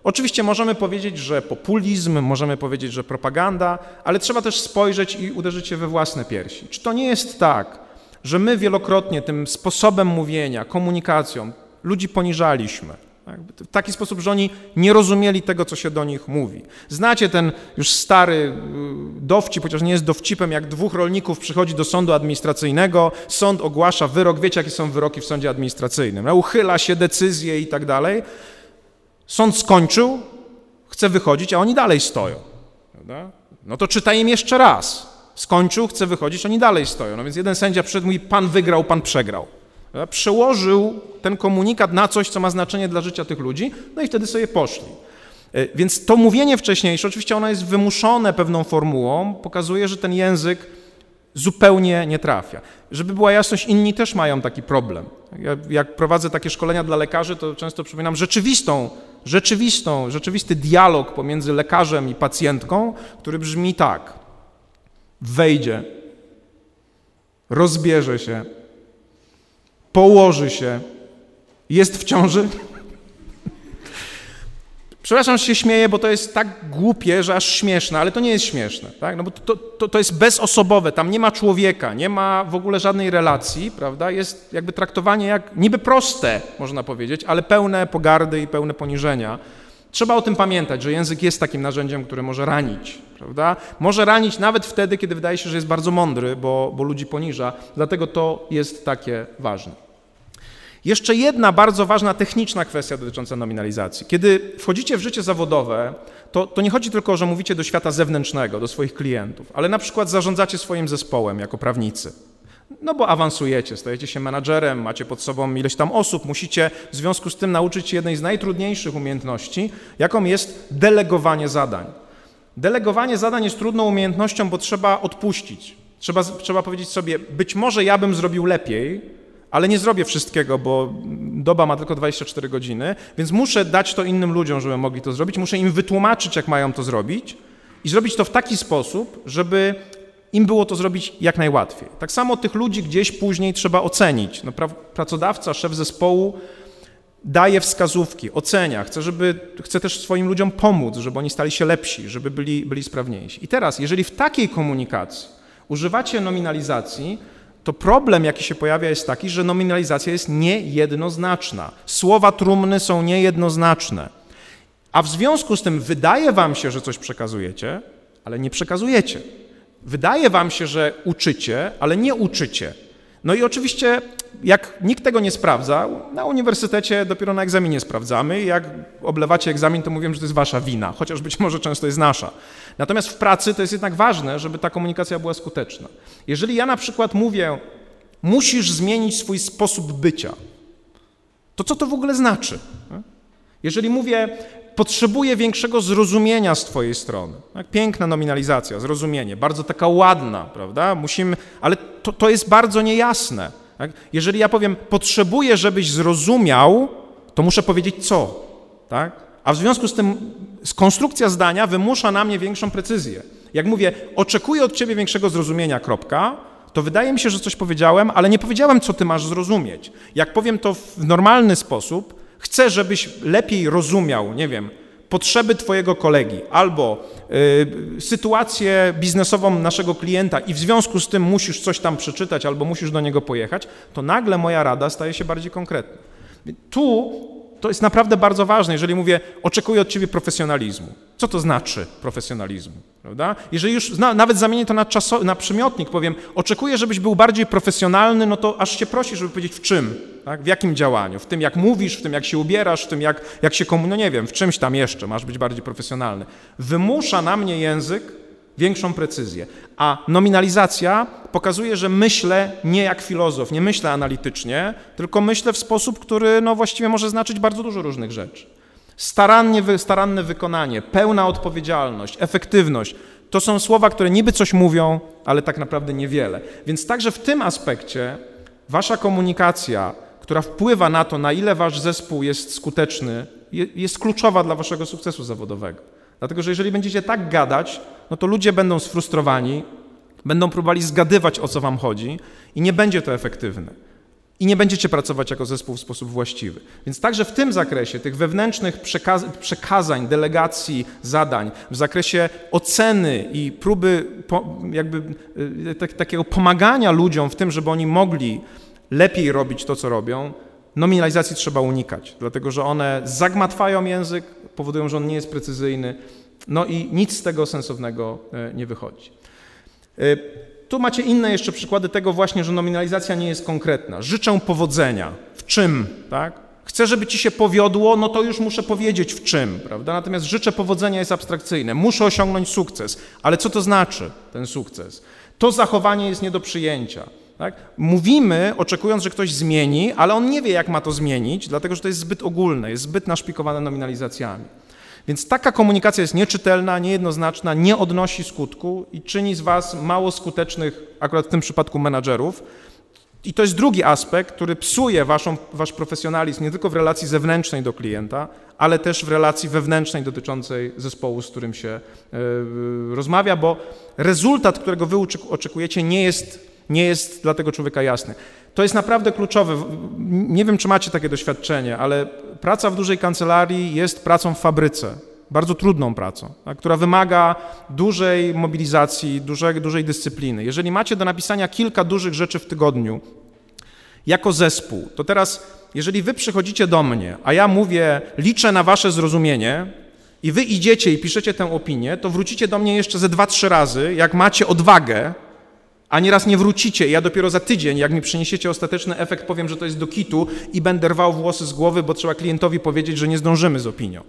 Oczywiście możemy powiedzieć, że populizm, możemy powiedzieć, że propaganda, ale trzeba też spojrzeć i uderzyć się we własne piersi. Czy to nie jest tak, że my wielokrotnie tym sposobem mówienia, komunikacją ludzi poniżaliśmy? W taki sposób, że oni nie rozumieli tego, co się do nich mówi. Znacie ten już stary y, dowcip, chociaż nie jest dowcipem, jak dwóch rolników przychodzi do sądu administracyjnego, sąd ogłasza wyrok, wiecie, jakie są wyroki w sądzie administracyjnym, uchyla się decyzje i tak dalej. Sąd skończył, chce wychodzić, a oni dalej stoją. No to czytaj im jeszcze raz. Skończył, chce wychodzić, oni dalej stoją. No więc jeden sędzia przyszedł i mówi, pan wygrał, pan przegrał. Przełożył ten komunikat na coś, co ma znaczenie dla życia tych ludzi, no i wtedy sobie poszli. E, więc to mówienie wcześniejsze, oczywiście ono jest wymuszone pewną formułą, pokazuje, że ten język zupełnie nie trafia. Żeby była jasność, inni też mają taki problem. Ja, jak prowadzę takie szkolenia dla lekarzy, to często przypominam rzeczywistą, rzeczywistą, rzeczywisty dialog pomiędzy lekarzem i pacjentką, który brzmi tak. Wejdzie, rozbierze się, położy się, jest w ciąży, Przepraszam, że się śmieję, bo to jest tak głupie, że aż śmieszne, ale to nie jest śmieszne, tak? No bo to, to, to jest bezosobowe, tam nie ma człowieka, nie ma w ogóle żadnej relacji, prawda? Jest jakby traktowanie jak niby proste, można powiedzieć, ale pełne pogardy i pełne poniżenia. Trzeba o tym pamiętać, że język jest takim narzędziem, które może ranić, prawda? Może ranić nawet wtedy, kiedy wydaje się, że jest bardzo mądry, bo, bo ludzi poniża, dlatego to jest takie ważne. Jeszcze jedna bardzo ważna techniczna kwestia dotycząca nominalizacji. Kiedy wchodzicie w życie zawodowe, to, to nie chodzi tylko że mówicie do świata zewnętrznego, do swoich klientów, ale na przykład zarządzacie swoim zespołem jako prawnicy. No bo awansujecie, stajecie się menadżerem, macie pod sobą ileś tam osób, musicie w związku z tym nauczyć się jednej z najtrudniejszych umiejętności, jaką jest delegowanie zadań. Delegowanie zadań jest trudną umiejętnością, bo trzeba odpuścić. Trzeba, trzeba powiedzieć sobie, być może ja bym zrobił lepiej, ale nie zrobię wszystkiego, bo doba ma tylko 24 godziny, więc muszę dać to innym ludziom, żeby mogli to zrobić, muszę im wytłumaczyć, jak mają to zrobić i zrobić to w taki sposób, żeby im było to zrobić jak najłatwiej. Tak samo tych ludzi gdzieś później trzeba ocenić. No, pracodawca, szef zespołu daje wskazówki, ocenia, chce, żeby, chce też swoim ludziom pomóc, żeby oni stali się lepsi, żeby byli, byli sprawniejsi. I teraz, jeżeli w takiej komunikacji używacie nominalizacji, to problem, jaki się pojawia, jest taki, że nominalizacja jest niejednoznaczna. Słowa trumny są niejednoznaczne. A w związku z tym wydaje wam się, że coś przekazujecie, ale nie przekazujecie. Wydaje wam się, że uczycie, ale nie uczycie. No i oczywiście, jak nikt tego nie sprawdza, na uniwersytecie dopiero na egzaminie sprawdzamy jak oblewacie egzamin, to mówię, że to jest wasza wina, chociaż być może często jest nasza. Natomiast w pracy to jest jednak ważne, żeby ta komunikacja była skuteczna. Jeżeli ja na przykład mówię, musisz zmienić swój sposób bycia, to co to w ogóle znaczy? Jeżeli mówię, potrzebuję większego zrozumienia z Twojej strony. Tak? Piękna nominalizacja, zrozumienie, bardzo taka ładna, prawda? Musimy, ale to, to jest bardzo niejasne. Tak? Jeżeli ja powiem, potrzebuję, żebyś zrozumiał, to muszę powiedzieć co, tak? A w związku z tym konstrukcja zdania wymusza na mnie większą precyzję. Jak mówię, oczekuję od ciebie większego zrozumienia, kropka, to wydaje mi się, że coś powiedziałem, ale nie powiedziałem, co ty masz zrozumieć. Jak powiem to w normalny sposób, chcę, żebyś lepiej rozumiał, nie wiem, potrzeby Twojego kolegi albo y, sytuację biznesową naszego klienta i w związku z tym musisz coś tam przeczytać albo musisz do niego pojechać, to nagle moja rada staje się bardziej konkretna. Tu to jest naprawdę bardzo ważne, jeżeli mówię, oczekuję od ciebie profesjonalizmu. Co to znaczy profesjonalizmu? Prawda? Jeżeli już na, nawet zamienię to na, czaso, na przymiotnik, powiem, oczekuję, żebyś był bardziej profesjonalny, no to aż się prosi, żeby powiedzieć w czym, tak? w jakim działaniu, w tym jak mówisz, w tym jak się ubierasz, w tym jak, jak się komu... no nie wiem, w czymś tam jeszcze masz być bardziej profesjonalny. Wymusza na mnie język większą precyzję. A nominalizacja pokazuje, że myślę nie jak filozof, nie myślę analitycznie, tylko myślę w sposób, który no właściwie może znaczyć bardzo dużo różnych rzeczy. Starannie, staranne wykonanie, pełna odpowiedzialność, efektywność to są słowa, które niby coś mówią, ale tak naprawdę niewiele. Więc także w tym aspekcie wasza komunikacja, która wpływa na to, na ile wasz zespół jest skuteczny, jest kluczowa dla waszego sukcesu zawodowego. Dlatego, że jeżeli będziecie tak gadać, no to ludzie będą sfrustrowani, będą próbowali zgadywać, o co wam chodzi i nie będzie to efektywne. I nie będziecie pracować jako zespół w sposób właściwy. Więc także w tym zakresie, tych wewnętrznych przekaz przekazań, delegacji, zadań, w zakresie oceny i próby po, jakby y, tak, takiego pomagania ludziom w tym, żeby oni mogli lepiej robić to, co robią, nominalizacji trzeba unikać, dlatego że one zagmatwają język, powodują, że on nie jest precyzyjny, no i nic z tego sensownego e, nie wychodzi. E, tu macie inne jeszcze przykłady tego właśnie, że nominalizacja nie jest konkretna. Życzę powodzenia. W czym, tak? Chcę, żeby ci się powiodło, no to już muszę powiedzieć w czym, prawda? Natomiast życzę powodzenia jest abstrakcyjne. Muszę osiągnąć sukces. Ale co to znaczy ten sukces? To zachowanie jest nie do przyjęcia. Tak? Mówimy, oczekując, że ktoś zmieni, ale on nie wie, jak ma to zmienić, dlatego że to jest zbyt ogólne, jest zbyt naszpikowane nominalizacjami. Więc taka komunikacja jest nieczytelna, niejednoznaczna, nie odnosi skutku i czyni z Was mało skutecznych, akurat w tym przypadku menadżerów. I to jest drugi aspekt, który psuje waszą, wasz profesjonalizm nie tylko w relacji zewnętrznej do klienta, ale też w relacji wewnętrznej dotyczącej zespołu, z którym się y, rozmawia, bo rezultat, którego wy oczekujecie, nie jest, nie jest dla tego człowieka jasny. To jest naprawdę kluczowe. Nie wiem, czy macie takie doświadczenie, ale praca w dużej kancelarii jest pracą w fabryce, bardzo trudną pracą, tak, która wymaga dużej mobilizacji, dużej, dużej dyscypliny. Jeżeli macie do napisania kilka dużych rzeczy w tygodniu, jako zespół, to teraz, jeżeli wy przychodzicie do mnie, a ja mówię, liczę na wasze zrozumienie, i wy idziecie i piszecie tę opinię, to wrócicie do mnie jeszcze ze dwa, trzy razy, jak macie odwagę a nieraz nie wrócicie. Ja dopiero za tydzień, jak mi przyniesiecie ostateczny efekt, powiem, że to jest do kitu i będę rwał włosy z głowy, bo trzeba klientowi powiedzieć, że nie zdążymy z opinią.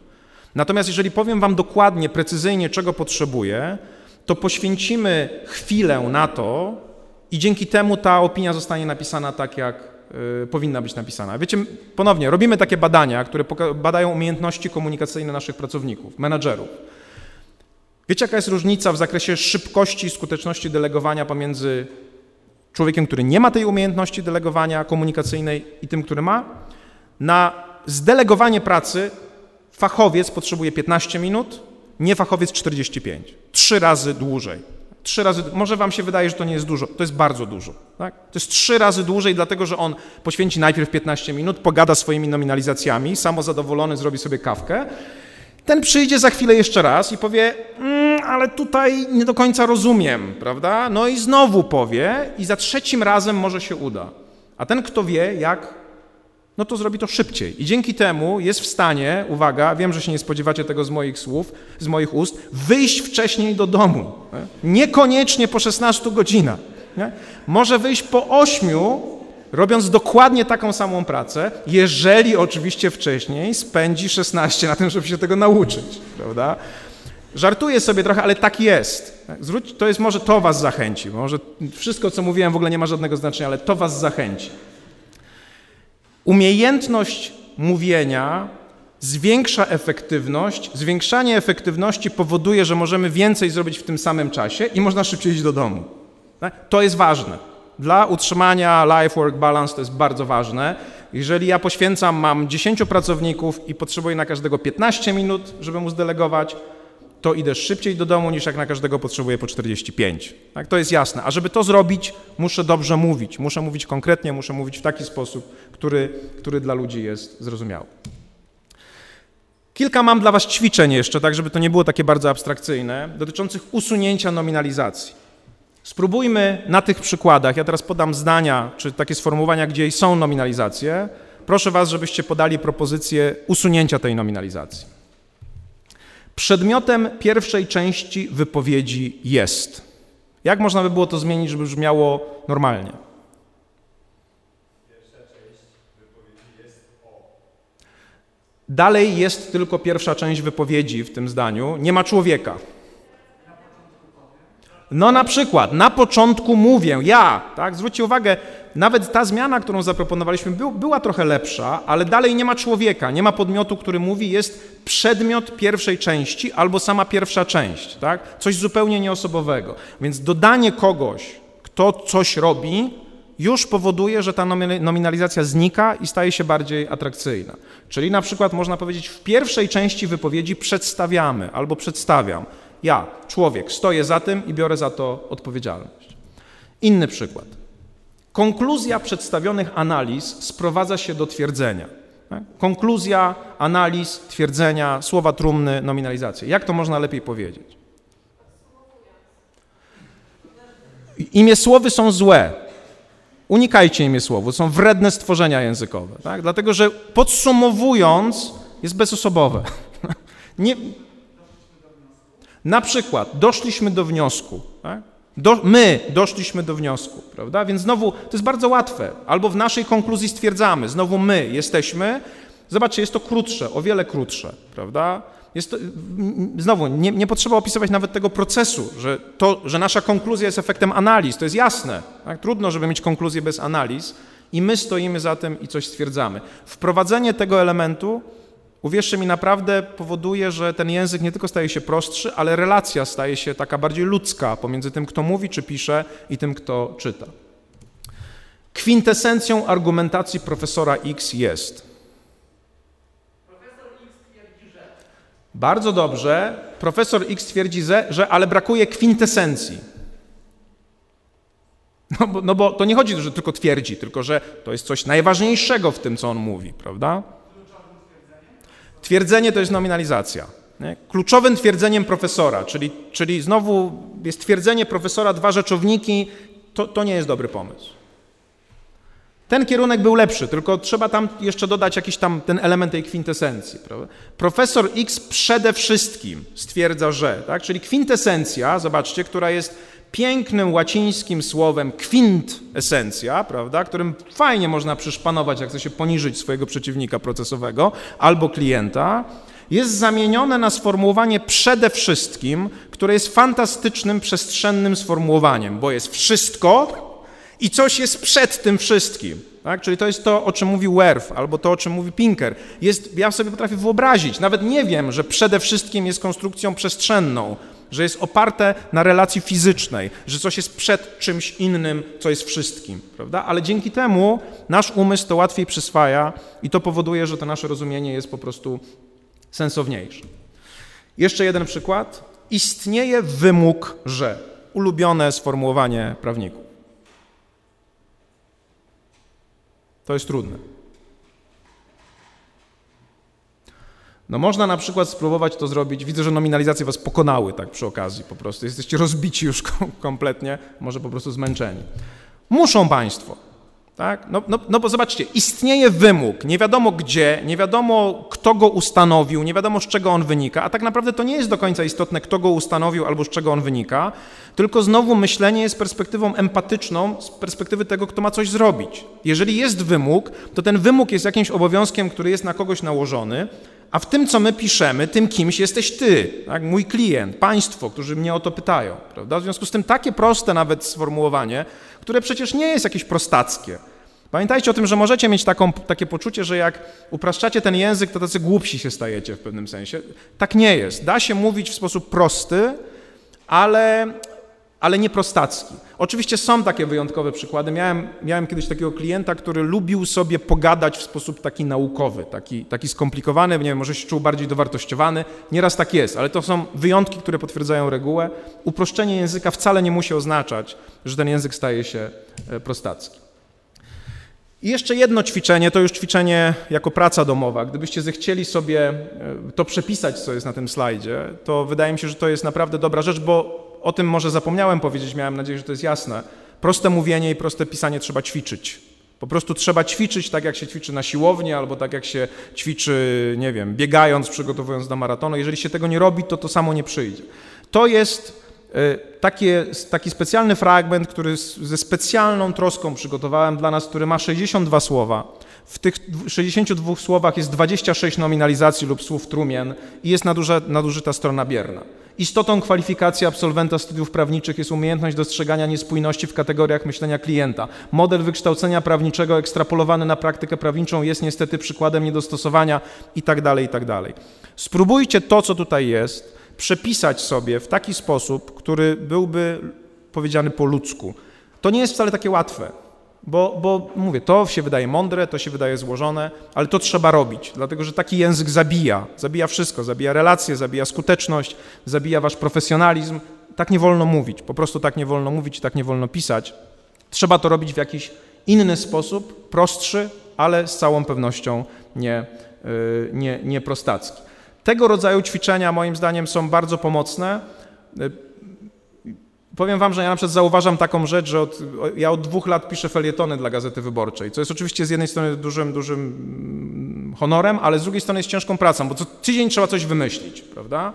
Natomiast jeżeli powiem Wam dokładnie, precyzyjnie, czego potrzebuję, to poświęcimy chwilę na to i dzięki temu ta opinia zostanie napisana tak, jak y, powinna być napisana. Wiecie, ponownie, robimy takie badania, które badają umiejętności komunikacyjne naszych pracowników, menadżerów. Wiecie, jaka jest różnica w zakresie szybkości i skuteczności delegowania pomiędzy człowiekiem, który nie ma tej umiejętności delegowania komunikacyjnej i tym, który ma? Na zdelegowanie pracy fachowiec potrzebuje 15 minut, niefachowiec 45. Trzy razy dłużej. Trzy razy, może wam się wydaje, że to nie jest dużo, to jest bardzo dużo. Tak? To jest trzy razy dłużej, dlatego że on poświęci najpierw 15 minut, pogada swoimi nominalizacjami, samozadowolony zrobi sobie kawkę, ten przyjdzie za chwilę jeszcze raz i powie, mm, ale tutaj nie do końca rozumiem, prawda? No i znowu powie i za trzecim razem może się uda. A ten, kto wie, jak, no to zrobi to szybciej. I dzięki temu jest w stanie, uwaga, wiem, że się nie spodziewacie tego z moich słów, z moich ust, wyjść wcześniej do domu. Nie? Niekoniecznie po 16 godzinach. Nie? Może wyjść po 8 robiąc dokładnie taką samą pracę, jeżeli oczywiście wcześniej spędzi 16 na tym, żeby się tego nauczyć, prawda? Żartuję sobie trochę, ale tak jest. Zwróć, to jest może to was zachęci. Może wszystko, co mówiłem, w ogóle nie ma żadnego znaczenia, ale to was zachęci. Umiejętność mówienia zwiększa efektywność. Zwiększanie efektywności powoduje, że możemy więcej zrobić w tym samym czasie i można szybciej iść do domu. To jest ważne. Dla utrzymania life-work balance to jest bardzo ważne. Jeżeli ja poświęcam, mam 10 pracowników i potrzebuję na każdego 15 minut, żeby mu zdelegować, to idę szybciej do domu niż jak na każdego potrzebuję po 45. Tak, to jest jasne. A żeby to zrobić, muszę dobrze mówić. Muszę mówić konkretnie, muszę mówić w taki sposób, który, który dla ludzi jest zrozumiały. Kilka mam dla Was ćwiczeń jeszcze, tak żeby to nie było takie bardzo abstrakcyjne, dotyczących usunięcia nominalizacji. Spróbujmy na tych przykładach, ja teraz podam zdania, czy takie sformułowania, gdzie są nominalizacje. Proszę Was, żebyście podali propozycję usunięcia tej nominalizacji. Przedmiotem pierwszej części wypowiedzi jest. Jak można by było to zmienić, żeby brzmiało normalnie? Dalej jest tylko pierwsza część wypowiedzi w tym zdaniu. Nie ma człowieka. No na przykład, na początku mówię, ja, tak, zwróćcie uwagę, nawet ta zmiana, którą zaproponowaliśmy, był, była trochę lepsza, ale dalej nie ma człowieka, nie ma podmiotu, który mówi, jest przedmiot pierwszej części albo sama pierwsza część, tak? Coś zupełnie nieosobowego. Więc dodanie kogoś, kto coś robi, już powoduje, że ta nominalizacja znika i staje się bardziej atrakcyjna. Czyli na przykład można powiedzieć, w pierwszej części wypowiedzi przedstawiamy albo przedstawiam. Ja, człowiek, stoję za tym i biorę za to odpowiedzialność. Inny przykład. Konkluzja przedstawionych analiz sprowadza się do twierdzenia. Tak? Konkluzja, analiz, twierdzenia, słowa trumny, nominalizacja. Jak to można lepiej powiedzieć? Imię słowy są złe. Unikajcie imię słowu, są wredne stworzenia językowe, tak? dlatego że podsumowując jest bezosobowe. Nie... Na przykład doszliśmy do wniosku, tak? Do, my doszliśmy do wniosku, prawda? Więc znowu to jest bardzo łatwe. Albo w naszej konkluzji stwierdzamy, znowu my jesteśmy. Zobaczcie, jest to krótsze, o wiele krótsze, prawda? Jest to, znowu, nie, nie, potrzeba opisywać nawet tego procesu, że, to, że nasza konkluzja jest efektem analiz, to jest jasne. Tak? Trudno, żeby mieć konkluzję bez analiz i my stoimy za tym i coś stwierdzamy. Wprowadzenie tego elementu, uwierzcie mi, naprawdę powoduje, że ten język nie tylko staje się prostszy, ale relacja staje się taka bardziej ludzka pomiędzy tym, kto mówi czy pisze i tym, kto czyta. Kwintesencją argumentacji profesora X jest Bardzo dobrze. Profesor X twierdzi, że ale brakuje kwintesencji. No bo, no bo to nie chodzi, że tylko twierdzi, tylko że to jest coś najważniejszego w tym, co on mówi, prawda? Twierdzenie to jest nominalizacja. Nie? Kluczowym twierdzeniem profesora, czyli, czyli znowu jest twierdzenie profesora, dwa rzeczowniki, to, to nie jest dobry pomysł. Ten kierunek był lepszy, tylko trzeba tam jeszcze dodać jakiś tam ten element tej kwintesencji. Prawda? Profesor X przede wszystkim stwierdza, że, tak? czyli kwintesencja, zobaczcie, która jest pięknym łacińskim słowem kwintesencja, prawda, którym fajnie można przyszpanować, jak chce się poniżyć swojego przeciwnika procesowego albo klienta, jest zamienione na sformułowanie przede wszystkim, które jest fantastycznym, przestrzennym sformułowaniem, bo jest wszystko, i coś jest przed tym wszystkim. Tak? Czyli to jest to, o czym mówi Werf, albo to, o czym mówi Pinker. Jest, ja sobie potrafię wyobrazić, nawet nie wiem, że przede wszystkim jest konstrukcją przestrzenną, że jest oparte na relacji fizycznej, że coś jest przed czymś innym, co jest wszystkim, prawda? Ale dzięki temu nasz umysł to łatwiej przyswaja i to powoduje, że to nasze rozumienie jest po prostu sensowniejsze. Jeszcze jeden przykład. Istnieje wymóg, że ulubione sformułowanie prawników. To jest trudne. No można na przykład spróbować to zrobić. Widzę, że nominalizacje was pokonały tak przy okazji po prostu. Jesteście rozbici już kompletnie, może po prostu zmęczeni. Muszą państwo tak? No, no, no bo zobaczcie, istnieje wymóg, nie wiadomo gdzie, nie wiadomo kto go ustanowił, nie wiadomo z czego on wynika, a tak naprawdę to nie jest do końca istotne, kto go ustanowił albo z czego on wynika, tylko znowu myślenie jest perspektywą empatyczną z perspektywy tego, kto ma coś zrobić. Jeżeli jest wymóg, to ten wymóg jest jakimś obowiązkiem, który jest na kogoś nałożony, a w tym, co my piszemy, tym kimś jesteś ty, tak? mój klient, państwo, którzy mnie o to pytają. Prawda? W związku z tym takie proste nawet sformułowanie, które przecież nie jest jakieś prostackie. Pamiętajcie o tym, że możecie mieć taką, takie poczucie, że jak upraszczacie ten język, to tacy głupsi się stajecie w pewnym sensie. Tak nie jest. Da się mówić w sposób prosty, ale, ale nie prostacki. Oczywiście są takie wyjątkowe przykłady. Miałem, miałem kiedyś takiego klienta, który lubił sobie pogadać w sposób taki naukowy, taki, taki skomplikowany, nie wiem, może się czuł bardziej dowartościowany. Nieraz tak jest, ale to są wyjątki, które potwierdzają regułę. Uproszczenie języka wcale nie musi oznaczać, że ten język staje się e, prostacki. I jeszcze jedno ćwiczenie, to już ćwiczenie jako praca domowa. Gdybyście zechcieli sobie e, to przepisać, co jest na tym slajdzie, to wydaje mi się, że to jest naprawdę dobra rzecz, bo o tym może zapomniałem powiedzieć, miałem nadzieję, że to jest jasne. Proste mówienie i proste pisanie trzeba ćwiczyć. Po prostu trzeba ćwiczyć tak, jak się ćwiczy na siłowni, albo tak, jak się ćwiczy, nie wiem, biegając, przygotowując do maratonu. Jeżeli się tego nie robi, to to samo nie przyjdzie. To jest e, takie, taki specjalny fragment, który ze specjalną troską przygotowałem dla nas, który ma 62 słowa. W tych 62 słowach jest 26 nominalizacji lub słów trumien i jest nadużyta strona bierna. Istotą kwalifikacji absolwenta studiów prawniczych jest umiejętność dostrzegania niespójności w kategoriach myślenia klienta. Model wykształcenia prawniczego ekstrapolowany na praktykę prawniczą jest niestety przykładem niedostosowania itd., tak itd. Tak Spróbujcie to, co tutaj jest, przepisać sobie w taki sposób, który byłby powiedziany po ludzku. To nie jest wcale takie łatwe. Bo, bo mówię, to się wydaje mądre, to się wydaje złożone, ale to trzeba robić, dlatego że taki język zabija. Zabija wszystko, zabija relacje, zabija skuteczność, zabija wasz profesjonalizm. Tak nie wolno mówić, po prostu tak nie wolno mówić, tak nie wolno pisać. Trzeba to robić w jakiś inny sposób, prostszy, ale z całą pewnością nie, y, nie, nie prostacki. Tego rodzaju ćwiczenia moim zdaniem są bardzo pomocne. Powiem wam, że ja na przykład zauważam taką rzecz, że od, ja od dwóch lat piszę felietony dla Gazety Wyborczej, co jest oczywiście z jednej strony dużym, dużym mm, honorem, ale z drugiej strony jest ciężką pracą, bo co tydzień trzeba coś wymyślić, prawda?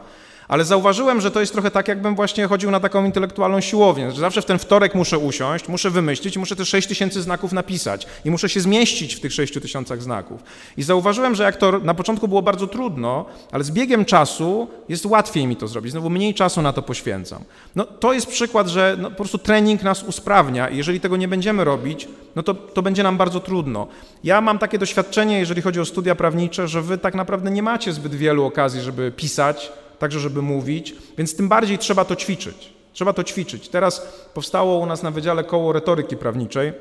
Ale zauważyłem, że to jest trochę tak, jakbym właśnie chodził na taką intelektualną siłownię, że zawsze w ten wtorek muszę usiąść, muszę wymyślić muszę te 6 tysięcy znaków napisać i muszę się zmieścić w tych 6 tysiącach znaków. I zauważyłem, że jak to na początku było bardzo trudno, ale z biegiem czasu jest łatwiej mi to zrobić, znowu mniej czasu na to poświęcam. No to jest przykład, że no, po prostu trening nas usprawnia i jeżeli tego nie będziemy robić, no to, to będzie nam bardzo trudno. Ja mam takie doświadczenie, jeżeli chodzi o studia prawnicze, że wy tak naprawdę nie macie zbyt wielu okazji, żeby pisać, także żeby mówić, więc tym bardziej trzeba to ćwiczyć. Trzeba to ćwiczyć. Teraz powstało u nas na Wydziale Koło Retoryki Prawniczej,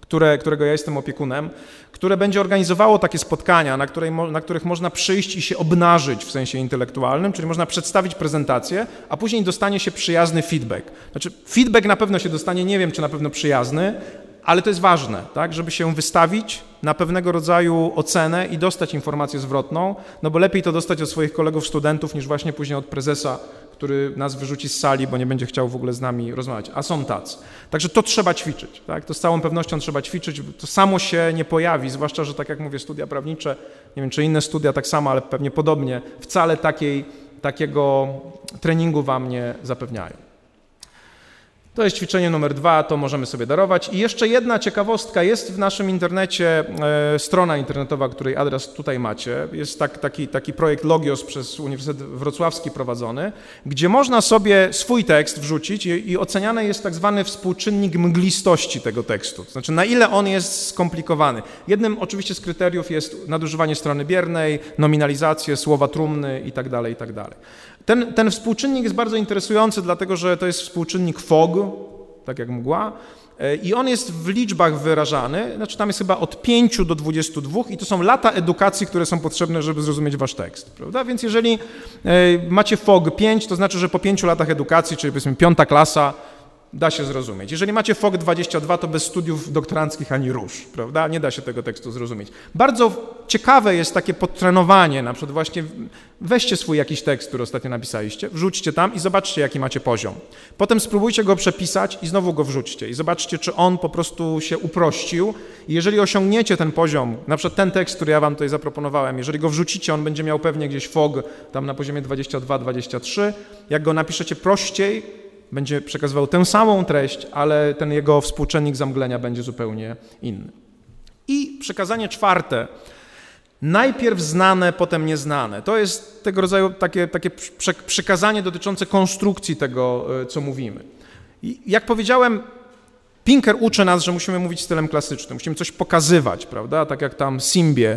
które, którego ja jestem opiekunem, które będzie organizowało takie spotkania, na, której, na których można przyjść i się obnażyć w sensie intelektualnym, czyli można przedstawić prezentację, a później dostanie się przyjazny feedback. Znaczy, feedback na pewno się dostanie, nie wiem, czy na pewno przyjazny, ale to jest ważne, tak, żeby się wystawić na pewnego rodzaju ocenę i dostać informację zwrotną, no bo lepiej to dostać od swoich kolegów studentów niż właśnie później od prezesa, który nas wyrzuci z sali, bo nie będzie chciał w ogóle z nami rozmawiać, a są tacy. Także to trzeba ćwiczyć, tak? to z całą pewnością trzeba ćwiczyć, to samo się nie pojawi, zwłaszcza, że tak jak mówię, studia prawnicze, nie wiem czy inne studia tak samo, ale pewnie podobnie, wcale takiej, takiego treningu wam nie zapewniają. To jest ćwiczenie numer dwa, to możemy sobie darować. I jeszcze jedna ciekawostka, jest w naszym internecie e, strona internetowa, której adres tutaj macie. Jest tak, taki, taki projekt Logios przez Uniwersytet Wrocławski prowadzony, gdzie można sobie swój tekst wrzucić i, i oceniany jest tak zwany współczynnik mglistości tego tekstu. To znaczy, na ile on jest skomplikowany. Jednym oczywiście z kryteriów jest nadużywanie strony biernej, nominalizację, słowa trumny itd., tak itd. Ten, ten współczynnik jest bardzo interesujący, dlatego że to jest współczynnik FOG, tak jak mgła, e, i on jest w liczbach wyrażany, znaczy tam jest chyba od 5 do 22 i to są lata edukacji, które są potrzebne, żeby zrozumieć wasz tekst, prawda? Więc jeżeli e, macie FOG 5, to znaczy, że po 5 latach edukacji, czyli powiedzmy piąta klasa, da się zrozumieć. Jeżeli macie FOG 22, to bez studiów doktoranckich ani róż, prawda? Nie da się tego tekstu zrozumieć. Bardzo ciekawe jest takie podtrenowanie, na przykład właśnie weźcie swój jakiś tekst, który ostatnio napisaliście, wrzućcie tam i zobaczcie, jaki macie poziom. Potem spróbujcie go przepisać i znowu go wrzućcie i zobaczcie, czy on po prostu się uprościł i jeżeli osiągniecie ten poziom, na przykład ten tekst, który ja wam tutaj zaproponowałem, jeżeli go wrzucicie, on będzie miał pewnie gdzieś FOG tam na poziomie 22-23, jak go napiszecie prościej, będzie przekazywał tę samą treść, ale ten jego współczynnik zamglenia będzie zupełnie inny. I przekazanie czwarte. Najpierw znane, potem nieznane. To jest tego rodzaju takie, takie przekazanie dotyczące konstrukcji tego, e, co mówimy. I jak powiedziałem, Pinker uczy nas, że musimy mówić stylem klasycznym, musimy coś pokazywać, prawda? Tak jak tam Simbie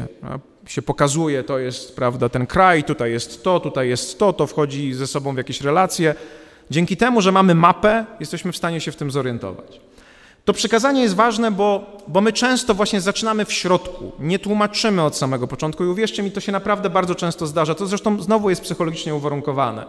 się pokazuje, to jest, prawda, ten kraj, tutaj jest to, tutaj jest to, to wchodzi ze sobą w jakieś relacje. Dzięki temu, że mamy mapę, jesteśmy w stanie się w tym zorientować. To przekazanie jest ważne, bo, bo my często właśnie zaczynamy w środku, nie tłumaczymy od samego początku i uwierzcie mi, to się naprawdę bardzo często zdarza. To zresztą znowu jest psychologicznie uwarunkowane.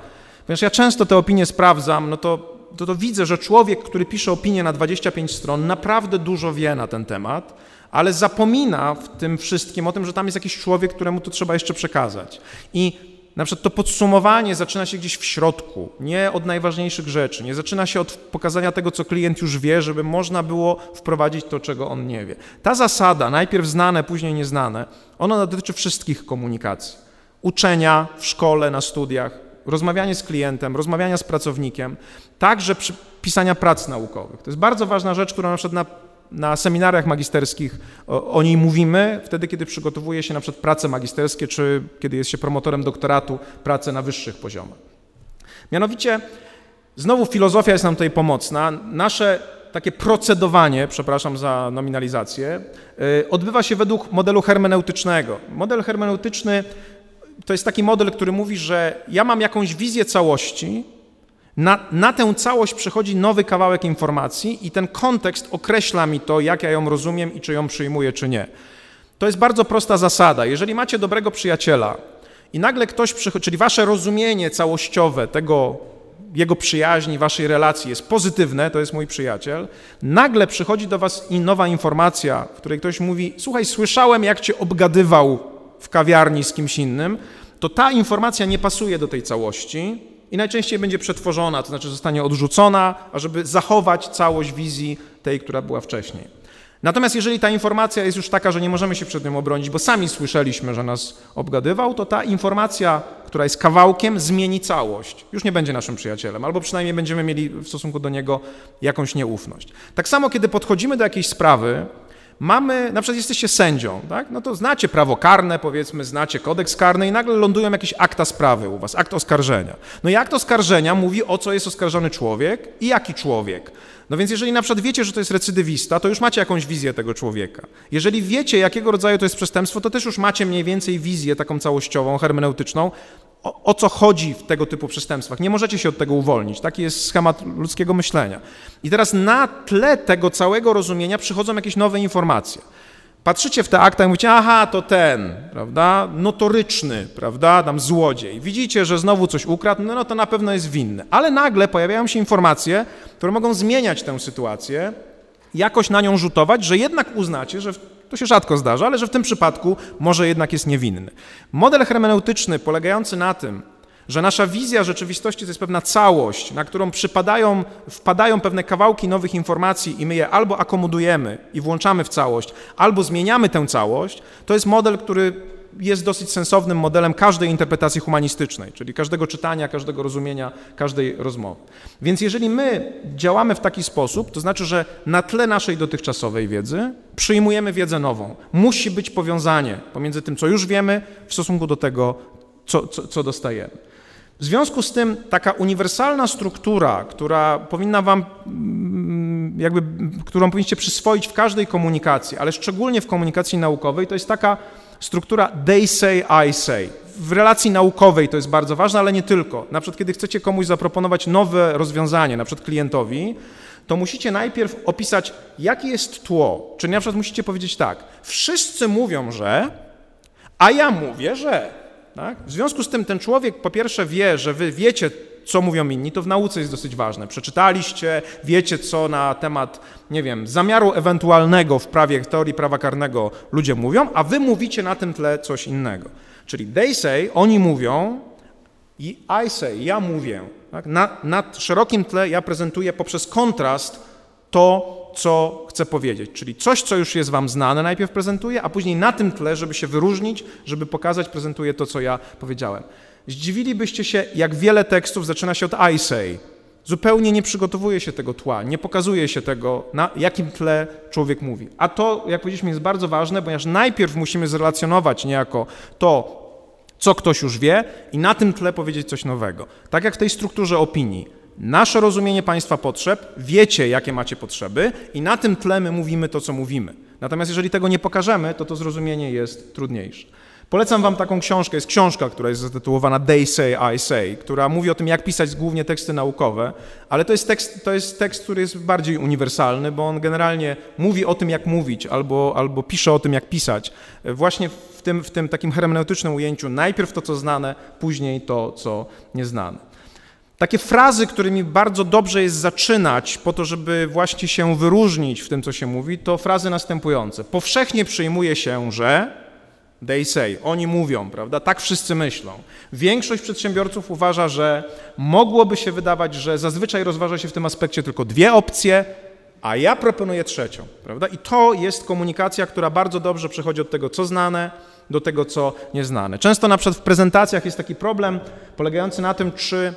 Ponieważ ja często te opinie sprawdzam, no to, to, to widzę, że człowiek, który pisze opinię na 25 stron, naprawdę dużo wie na ten temat, ale zapomina w tym wszystkim o tym, że tam jest jakiś człowiek, któremu to trzeba jeszcze przekazać. I na przykład to podsumowanie zaczyna się gdzieś w środku, nie od najważniejszych rzeczy, nie zaczyna się od pokazania tego, co klient już wie, żeby można było wprowadzić to, czego on nie wie. Ta zasada, najpierw znane, później nieznane, ona dotyczy wszystkich komunikacji. Uczenia w szkole, na studiach, rozmawianie z klientem, rozmawiania z pracownikiem, także pisania prac naukowych. To jest bardzo ważna rzecz, którą na przykład na na seminariach magisterskich o, niej mówimy, wtedy, kiedy przygotowuje się na przykład prace magisterskie, czy kiedy jest się promotorem doktoratu, prace na wyższych poziomach. Mianowicie, znowu filozofia jest nam tutaj pomocna. Nasze takie procedowanie, przepraszam za nominalizację, y, odbywa się według modelu hermeneutycznego. Model hermeneutyczny to jest taki model, który mówi, że ja mam jakąś wizję całości, na, na, tę całość przychodzi nowy kawałek informacji i ten kontekst określa mi to, jak ja ją rozumiem i czy ją przyjmuję, czy nie. To jest bardzo prosta zasada. Jeżeli macie dobrego przyjaciela i nagle ktoś przychodzi, czyli wasze rozumienie całościowe tego, jego przyjaźni, waszej relacji jest pozytywne, to jest mój przyjaciel, nagle przychodzi do was nowa informacja, w której ktoś mówi: Słuchaj, słyszałem, jak cię obgadywał w kawiarni z kimś innym, to ta informacja nie pasuje do tej całości i najczęściej będzie przetworzona, to znaczy zostanie odrzucona, ażeby zachować całość wizji tej, która była wcześniej. Natomiast jeżeli ta informacja jest już taka, że nie możemy się przed nią obronić, bo sami słyszeliśmy, że nas obgadywał, to ta informacja, która jest kawałkiem, zmieni całość. Już nie będzie naszym przyjacielem, albo przynajmniej będziemy mieli w stosunku do niego jakąś nieufność. Tak samo, kiedy podchodzimy do jakiejś sprawy, mamy, na przykład jesteście sędzią, tak? no to znacie prawo karne, powiedzmy, znacie kodeks karny i nagle lądują jakieś akta sprawy u was, akt oskarżenia. No i akt oskarżenia mówi, o co jest oskarżony człowiek i jaki człowiek. No więc jeżeli na przykład wiecie, że to jest recydywista, to już macie jakąś wizję tego człowieka. Jeżeli wiecie, jakiego rodzaju to jest przestępstwo, to też już macie mniej więcej wizję taką całościową, hermeneutyczną, o, o, co chodzi w tego typu przestępstwach. Nie możecie się od tego uwolnić. Taki jest schemat ludzkiego myślenia. I teraz na tle tego całego rozumienia przychodzą jakieś nowe informacje. Patrzycie w te akta i mówicie, aha, to ten, prawda, notoryczny, prawda, tam złodziej. Widzicie, że znowu coś ukradł, no, no to na pewno jest winny. Ale nagle pojawiają się informacje, które mogą zmieniać tę sytuację, jakoś na nią rzutować, że jednak uznacie, że to się rzadko zdarza, ale że w tym przypadku może jednak jest niewinny. Model hermeneutyczny polegający na tym, że nasza wizja rzeczywistości to jest pewna całość, na którą przypadają, wpadają pewne kawałki nowych informacji i my je albo akomodujemy i włączamy w całość, albo zmieniamy tę całość, to jest model, który jest dosyć sensownym modelem każdej interpretacji humanistycznej, czyli każdego czytania, każdego rozumienia, każdej rozmowy. Więc jeżeli my działamy w taki sposób, to znaczy, że na tle naszej dotychczasowej wiedzy przyjmujemy wiedzę nową. Musi być powiązanie pomiędzy tym, co już wiemy, w stosunku do tego, co, co, co dostajemy. W związku z tym taka uniwersalna struktura, która powinna wam mm, jakby, którą powinniście przyswoić w każdej komunikacji, ale szczególnie w komunikacji naukowej, to jest taka struktura they say, I say. W relacji naukowej to jest bardzo ważne, ale nie tylko. Na przykład, kiedy chcecie komuś zaproponować nowe rozwiązanie, na przykład klientowi, to musicie najpierw opisać, jakie jest tło. Czyli na przykład musicie powiedzieć tak, wszyscy mówią, że, a ja mówię, że. Tak? W związku z tym ten człowiek po pierwsze wie, że wy wiecie, co mówią inni, to w nauce jest dosyć ważne. Przeczytaliście, wiecie, co na temat, nie wiem, zamiaru ewentualnego w prawie teorii prawa karnego ludzie mówią, a wy mówicie na tym tle coś innego. Czyli they say, oni mówią i I say, ja mówię. Tak? Na, na szerokim tle ja prezentuję poprzez kontrast to, co chcę powiedzieć. Czyli coś, co już jest Wam znane, najpierw prezentuję, a później na tym tle, żeby się wyróżnić, żeby pokazać, prezentuję to, co ja powiedziałem. Zdziwilibyście się, jak wiele tekstów zaczyna się od I say. Zupełnie nie przygotowuje się tego tła, nie pokazuje się tego, na jakim tle człowiek mówi. A to, jak powiedzieliśmy, jest bardzo ważne, ponieważ najpierw musimy zrelacjonować niejako to, co ktoś już wie, i na tym tle powiedzieć coś nowego. Tak jak w tej strukturze opinii nasze rozumienie Państwa potrzeb, wiecie, jakie macie potrzeby i na tym tle my mówimy to, co mówimy. Natomiast jeżeli tego nie pokażemy, to to zrozumienie jest trudniejsze. Polecam Wam taką książkę, jest książka, która jest zatytułowana They Say, I Say, która mówi o tym, jak pisać głównie teksty naukowe, ale to jest tekst, to jest tekst który jest bardziej uniwersalny, bo on generalnie mówi o tym, jak mówić, albo, albo pisze o tym, jak pisać. Właśnie w tym, w tym takim hermeneutycznym ujęciu najpierw to, co znane, później to, co nieznane. Takie frazy, którymi bardzo dobrze jest zaczynać, po to, żeby właśnie się wyróżnić w tym, co się mówi, to frazy następujące. Powszechnie przyjmuje się, że they say, oni mówią, prawda? Tak wszyscy myślą. Większość przedsiębiorców uważa, że mogłoby się wydawać, że zazwyczaj rozważa się w tym aspekcie tylko dwie opcje, a ja proponuję trzecią, prawda? I to jest komunikacja, która bardzo dobrze przechodzi od tego, co znane, do tego, co nieznane. Często na przykład w prezentacjach jest taki problem polegający na tym, czy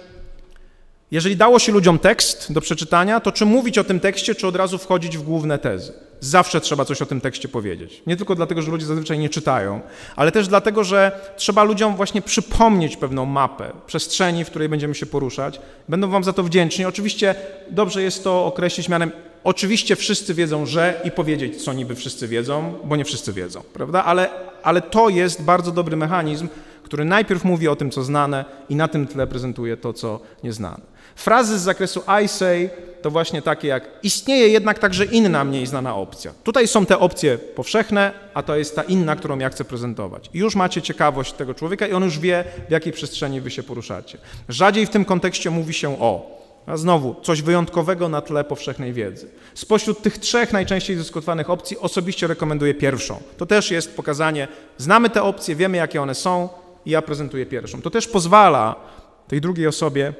Jeżeli dało się ludziom tekst do przeczytania, to czy mówić o tym tekście, czy od razu wchodzić w główne tezy? Zawsze trzeba coś o tym tekście powiedzieć. Nie tylko dlatego, że ludzie zazwyczaj nie czytają, ale też dlatego, że trzeba ludziom właśnie przypomnieć pewną mapę przestrzeni, w której będziemy się poruszać. Będą Wam za to wdzięczni. Oczywiście dobrze jest to określić mianem Oczywiście wszyscy wiedzą, że i powiedzieć, co niby wszyscy wiedzą, bo nie wszyscy wiedzą, prawda? Ale, ale to jest bardzo dobry mechanizm, który najpierw mówi o tym, co znane i na tym tle prezentuje to, co nieznane. Frazy z zakresu I say to właśnie takie jak istnieje jednak także inna, mniej znana opcja. Tutaj są te opcje powszechne, a to jest ta inna, którą ja chcę prezentować. I już macie ciekawość tego człowieka i on już wie, w jakiej przestrzeni wy się poruszacie. Rzadziej w tym kontekście mówi się o a znowu, coś wyjątkowego na tle powszechnej wiedzy. Spośród tych trzech najczęściej dyskutowanych opcji osobiście rekomenduję pierwszą. To też jest pokazanie, znamy te opcje, wiemy jakie one są i ja prezentuję pierwszą. To też pozwala tej drugiej osobie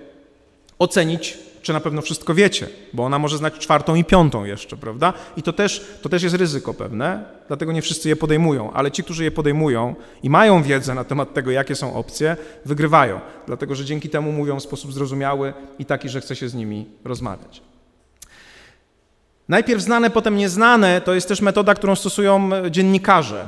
ocenić, czy na pewno wszystko wiecie, bo ona może znać czwartą i piątą jeszcze, prawda? I to też, to też jest ryzyko pewne, dlatego nie wszyscy je podejmują, ale ci, którzy je podejmują i mają wiedzę na temat tego, jakie są opcje, wygrywają, dlatego że dzięki temu mówią w sposób zrozumiały i taki, że chce się z nimi rozmawiać. Najpierw znane, potem nieznane to jest też metoda, którą stosują dziennikarze.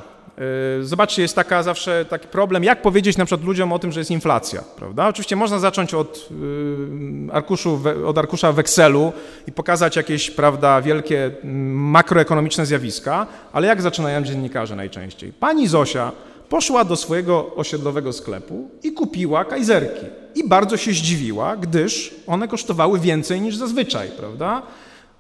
Yy, zobaczcie, jest taka zawsze taki problem, jak powiedzieć na przykład ludziom o tym, że jest inflacja, prawda? Oczywiście można zacząć od, yy, arkuszu, od arkusza w Excelu i pokazać jakieś, prawda, wielkie mm, makroekonomiczne zjawiska, ale jak zaczynają dziennikarze najczęściej? Pani Zosia poszła do swojego osiedlowego sklepu i kupiła kajzerki. I bardzo się zdziwiła, gdyż one kosztowały więcej niż zazwyczaj, prawda?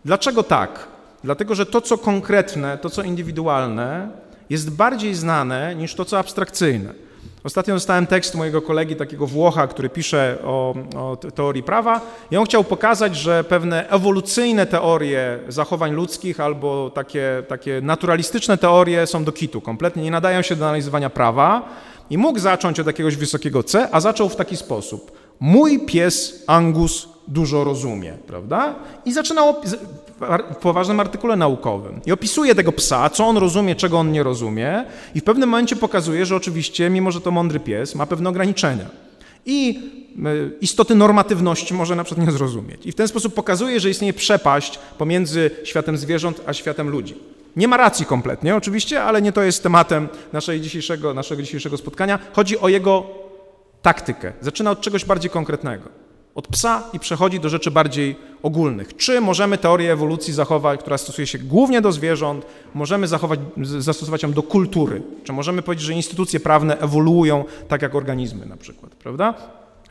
Dlaczego tak? Dlatego, że to, co konkretne, to, co indywidualne, jest bardziej znane niż to, co abstrakcyjne. Ostatnio dostałem tekst mojego kolegi, takiego Włocha, który pisze o, o, teorii prawa i on chciał pokazać, że pewne ewolucyjne teorie zachowań ludzkich albo takie, takie naturalistyczne teorie są do kitu, kompletnie nie nadają się do analizowania prawa i mógł zacząć od jakiegoś wysokiego C, a zaczął w taki sposób. Mój pies Angus dużo rozumie, prawda? I zaczynał w poważnym artykule naukowym. I opisuje tego psa, co on rozumie, czego on nie rozumie, i w pewnym momencie pokazuje, że oczywiście, mimo że to mądry pies, ma pewne ograniczenia. I e, istoty normatywności może na przykład nie zrozumieć. I w ten sposób pokazuje, że istnieje przepaść pomiędzy światem zwierząt a światem ludzi. Nie ma racji kompletnie, oczywiście, ale nie to jest tematem naszej dzisiejszego, naszego dzisiejszego spotkania. Chodzi o jego taktykę. Zaczyna od czegoś bardziej konkretnego od psa i przechodzi do rzeczy bardziej ogólnych. Czy możemy teorię ewolucji zachować, która stosuje się głównie do zwierząt, możemy zachować, zastosować ją do kultury? Czy możemy powiedzieć, że instytucje prawne ewoluują tak jak organizmy na przykład, prawda?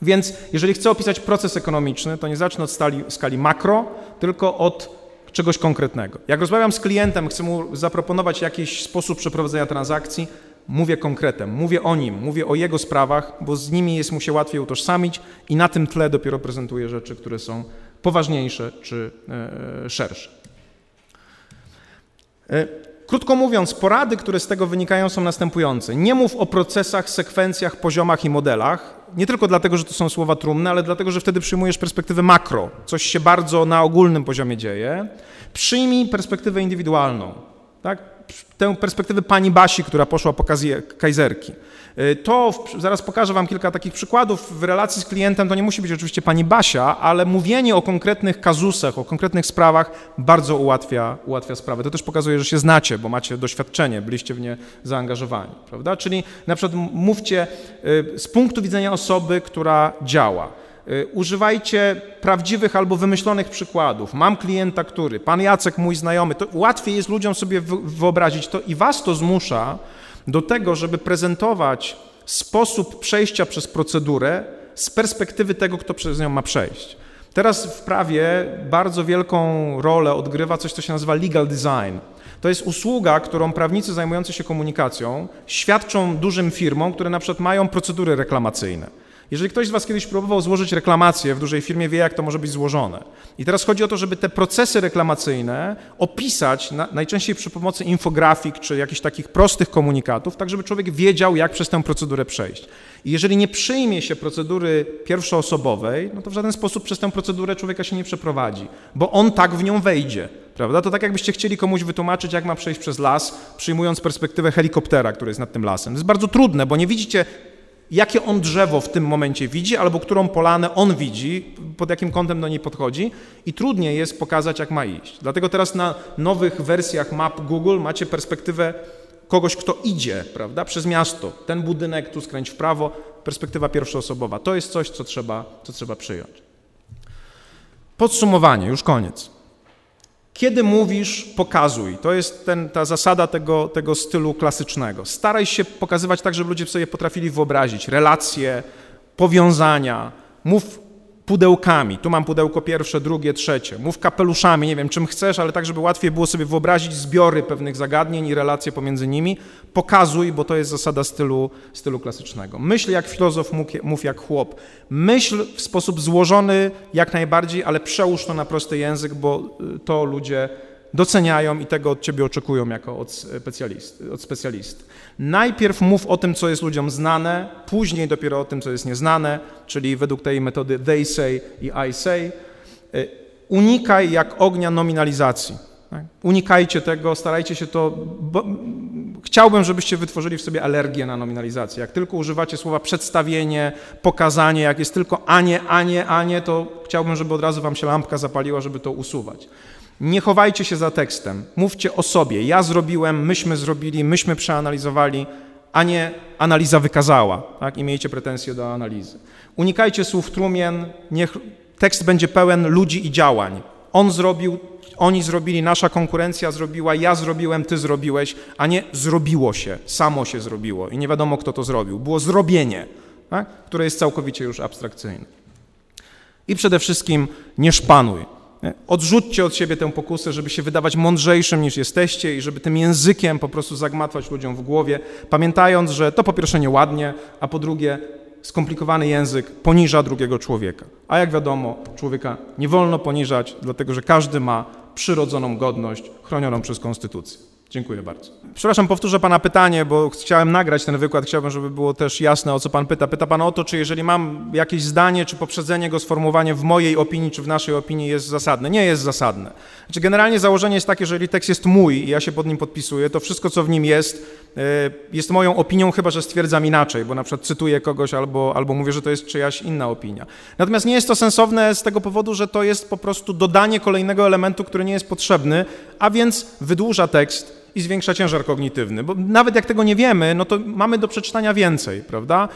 Więc jeżeli chcę opisać proces ekonomiczny, to nie zacznę od skali, skali makro, tylko od czegoś konkretnego. Jak rozmawiam z klientem, chcę mu zaproponować jakiś sposób przeprowadzenia transakcji, mówię konkretem, mówię o nim, mówię o jego sprawach, bo z nimi jest mu się łatwiej utożsamić i na tym tle dopiero prezentuję rzeczy, które są poważniejsze czy e, szersze. Krótko mówiąc, porady, które z tego wynikają, są następujące. Nie mów o procesach, sekwencjach, poziomach i modelach. Nie tylko dlatego, że to są słowa trumne, ale dlatego, że wtedy przyjmujesz perspektywę makro. Coś się bardzo na ogólnym poziomie dzieje. Przyjmij perspektywę indywidualną. Tak? Tę perspektywę pani Basi, która poszła po kajzerki. Y, to zaraz pokażę Wam kilka takich przykładów. W relacji z klientem to nie musi być oczywiście pani Basia, ale mówienie o konkretnych kazusach, o konkretnych sprawach bardzo ułatwia, ułatwia sprawę. To też pokazuje, że się znacie, bo macie doświadczenie, byliście w nie zaangażowani. Prawda? Czyli na przykład mówcie y, z punktu widzenia osoby, która działa. Y, używajcie prawdziwych albo wymyślonych przykładów. Mam klienta, który, pan Jacek, mój znajomy, to łatwiej jest ludziom sobie wyobrazić to i was to zmusza do tego, żeby prezentować sposób przejścia przez procedurę z perspektywy tego, kto przez nią ma przejść. Teraz w prawie bardzo wielką rolę odgrywa coś, co się nazywa legal design. To jest usługa, którą prawnicy zajmujący się komunikacją świadczą dużym firmom, które na przykład mają procedury reklamacyjne. Jeżeli ktoś z Was kiedyś próbował złożyć reklamację w dużej firmie, wie, jak to może być złożone. I teraz chodzi o to, żeby te procesy reklamacyjne opisać na, najczęściej przy pomocy infografik czy jakichś takich prostych komunikatów, tak żeby człowiek wiedział, jak przez tę procedurę przejść. I jeżeli nie przyjmie się procedury pierwszoosobowej, no to w żaden sposób przez tę procedurę człowieka się nie przeprowadzi, bo on tak w nią wejdzie. Prawda? To tak jakbyście chcieli komuś wytłumaczyć, jak ma przejść przez las, przyjmując perspektywę helikoptera, który jest nad tym lasem. To jest bardzo trudne, bo nie widzicie jakie on drzewo w tym momencie widzi, albo którą polanę on widzi, pod jakim kątem do niej podchodzi i trudniej jest pokazać, jak ma iść. Dlatego teraz na nowych wersjach map Google macie perspektywę kogoś, kto idzie, prawda, przez miasto. Ten budynek, tu skręć w prawo, perspektywa pierwszoosobowa. To jest coś, co trzeba, co trzeba przyjąć. Podsumowanie, już koniec. Kiedy mówisz, pokazuj. To jest ten, ta zasada tego, tego stylu klasycznego. Staraj się pokazywać tak, żeby ludzie sobie potrafili wyobrazić relacje, powiązania. Mów pudełkami. Tu mam pudełko pierwsze, drugie, trzecie. Mów kapeluszami, nie wiem czym chcesz, ale tak, żeby łatwiej było sobie wyobrazić zbiory pewnych zagadnień i relacje pomiędzy nimi. Pokazuj, bo to jest zasada stylu, stylu klasycznego. Myśl jak filozof, mów jak chłop. Myśl w sposób złożony jak najbardziej, ale przełóż to na prosty język, bo y, to ludzie doceniają i tego od ciebie oczekują jako od specjalisty. Od specjalisty. Najpierw mów o tym, co jest ludziom znane, później dopiero o tym, co jest nieznane, czyli według tej metody they say i I say. Y, unikaj jak ognia nominalizacji. Tak? Unikajcie tego, starajcie się to. Bo, chciałbym, żebyście wytworzyli w sobie alergię na nominalizację. Jak tylko używacie słowa przedstawienie, pokazanie, jak jest tylko a nie, a nie, a nie, to chciałbym, żeby od razu wam się lampka zapaliła, żeby to usuwać. Nie chowajcie się za tekstem. Mówcie o sobie. Ja zrobiłem, myśmy zrobili, myśmy przeanalizowali, a nie analiza wykazała. Tak? I miejcie pretensje do analizy. Unikajcie słów trumien. Niech tekst będzie pełen ludzi i działań. On zrobił, oni zrobili, nasza konkurencja zrobiła, ja zrobiłem, ty zrobiłeś, a nie zrobiło się, samo się zrobiło i nie wiadomo, kto to zrobił. Było zrobienie, tak? które jest całkowicie już abstrakcyjne. I przede wszystkim nie szpanuj. Odrzućcie od siebie tę pokusę, żeby się wydawać mądrzejszym niż jesteście i żeby tym językiem po prostu zagmatwać ludziom w głowie, pamiętając, że to po pierwsze nieładnie, a po drugie skomplikowany język poniża drugiego człowieka. A jak wiadomo, człowieka nie wolno poniżać, dlatego że każdy ma przyrodzoną godność chronioną przez konstytucję. Dziękuję bardzo. Przepraszam, powtórzę Pana pytanie, bo chciałem nagrać ten wykład, chciałbym, żeby było też jasne, o co Pan pyta. Pyta Pan o to, czy jeżeli mam jakieś zdanie, czy poprzedzenie go, sformułowanie w mojej opinii, czy w naszej opinii jest zasadne. Nie jest zasadne. Znaczy, generalnie założenie jest takie, że jeżeli tekst jest mój i ja się pod nim podpisuję, to wszystko, co w nim jest, e, jest moją opinią, chyba że stwierdzam inaczej, bo na przykład cytuję kogoś albo, albo mówię, że to jest czyjaś inna opinia. Natomiast nie jest to sensowne z tego powodu, że to jest po prostu dodanie kolejnego elementu, który nie jest potrzebny, a więc wydłuża tekst i zwiększa ciężar kognitywny, bo nawet jak tego nie wiemy, no to mamy do przeczytania więcej, prawda?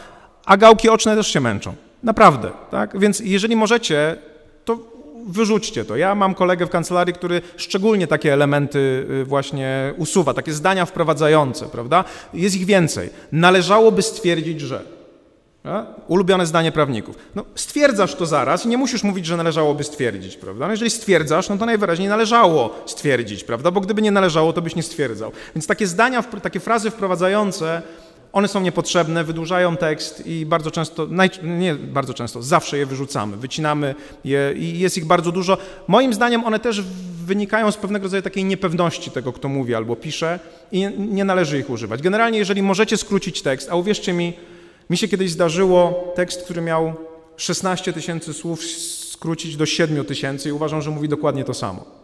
A gałki oczne też się męczą. Naprawdę, tak? Więc jeżeli możecie, to wyrzućcie to. Ja mam kolegę w kancelarii, który szczególnie takie elementy y, właśnie usuwa, takie zdania wprowadzające, prawda? Jest ich więcej. Należałoby stwierdzić, że Ulubione zdanie prawników. No, stwierdzasz to zaraz i nie musisz mówić, że należałoby stwierdzić, prawda? No, jeżeli stwierdzasz, no to najwyraźniej należało stwierdzić, prawda? Bo gdyby nie należało, to byś nie stwierdzał. Więc takie zdania, takie frazy wprowadzające, one są niepotrzebne, wydłużają tekst i bardzo często, nie bardzo często, zawsze je wyrzucamy, wycinamy je i jest ich bardzo dużo. Moim zdaniem one też wynikają z pewnego rodzaju takiej niepewności tego, kto mówi albo pisze i nie należy ich używać. Generalnie, jeżeli możecie skrócić tekst, a uwierzcie mi, mi się kiedyś zdarzyło tekst, który miał 16 tysięcy słów, skrócić do 7 tysięcy i uważam, że mówi dokładnie to samo.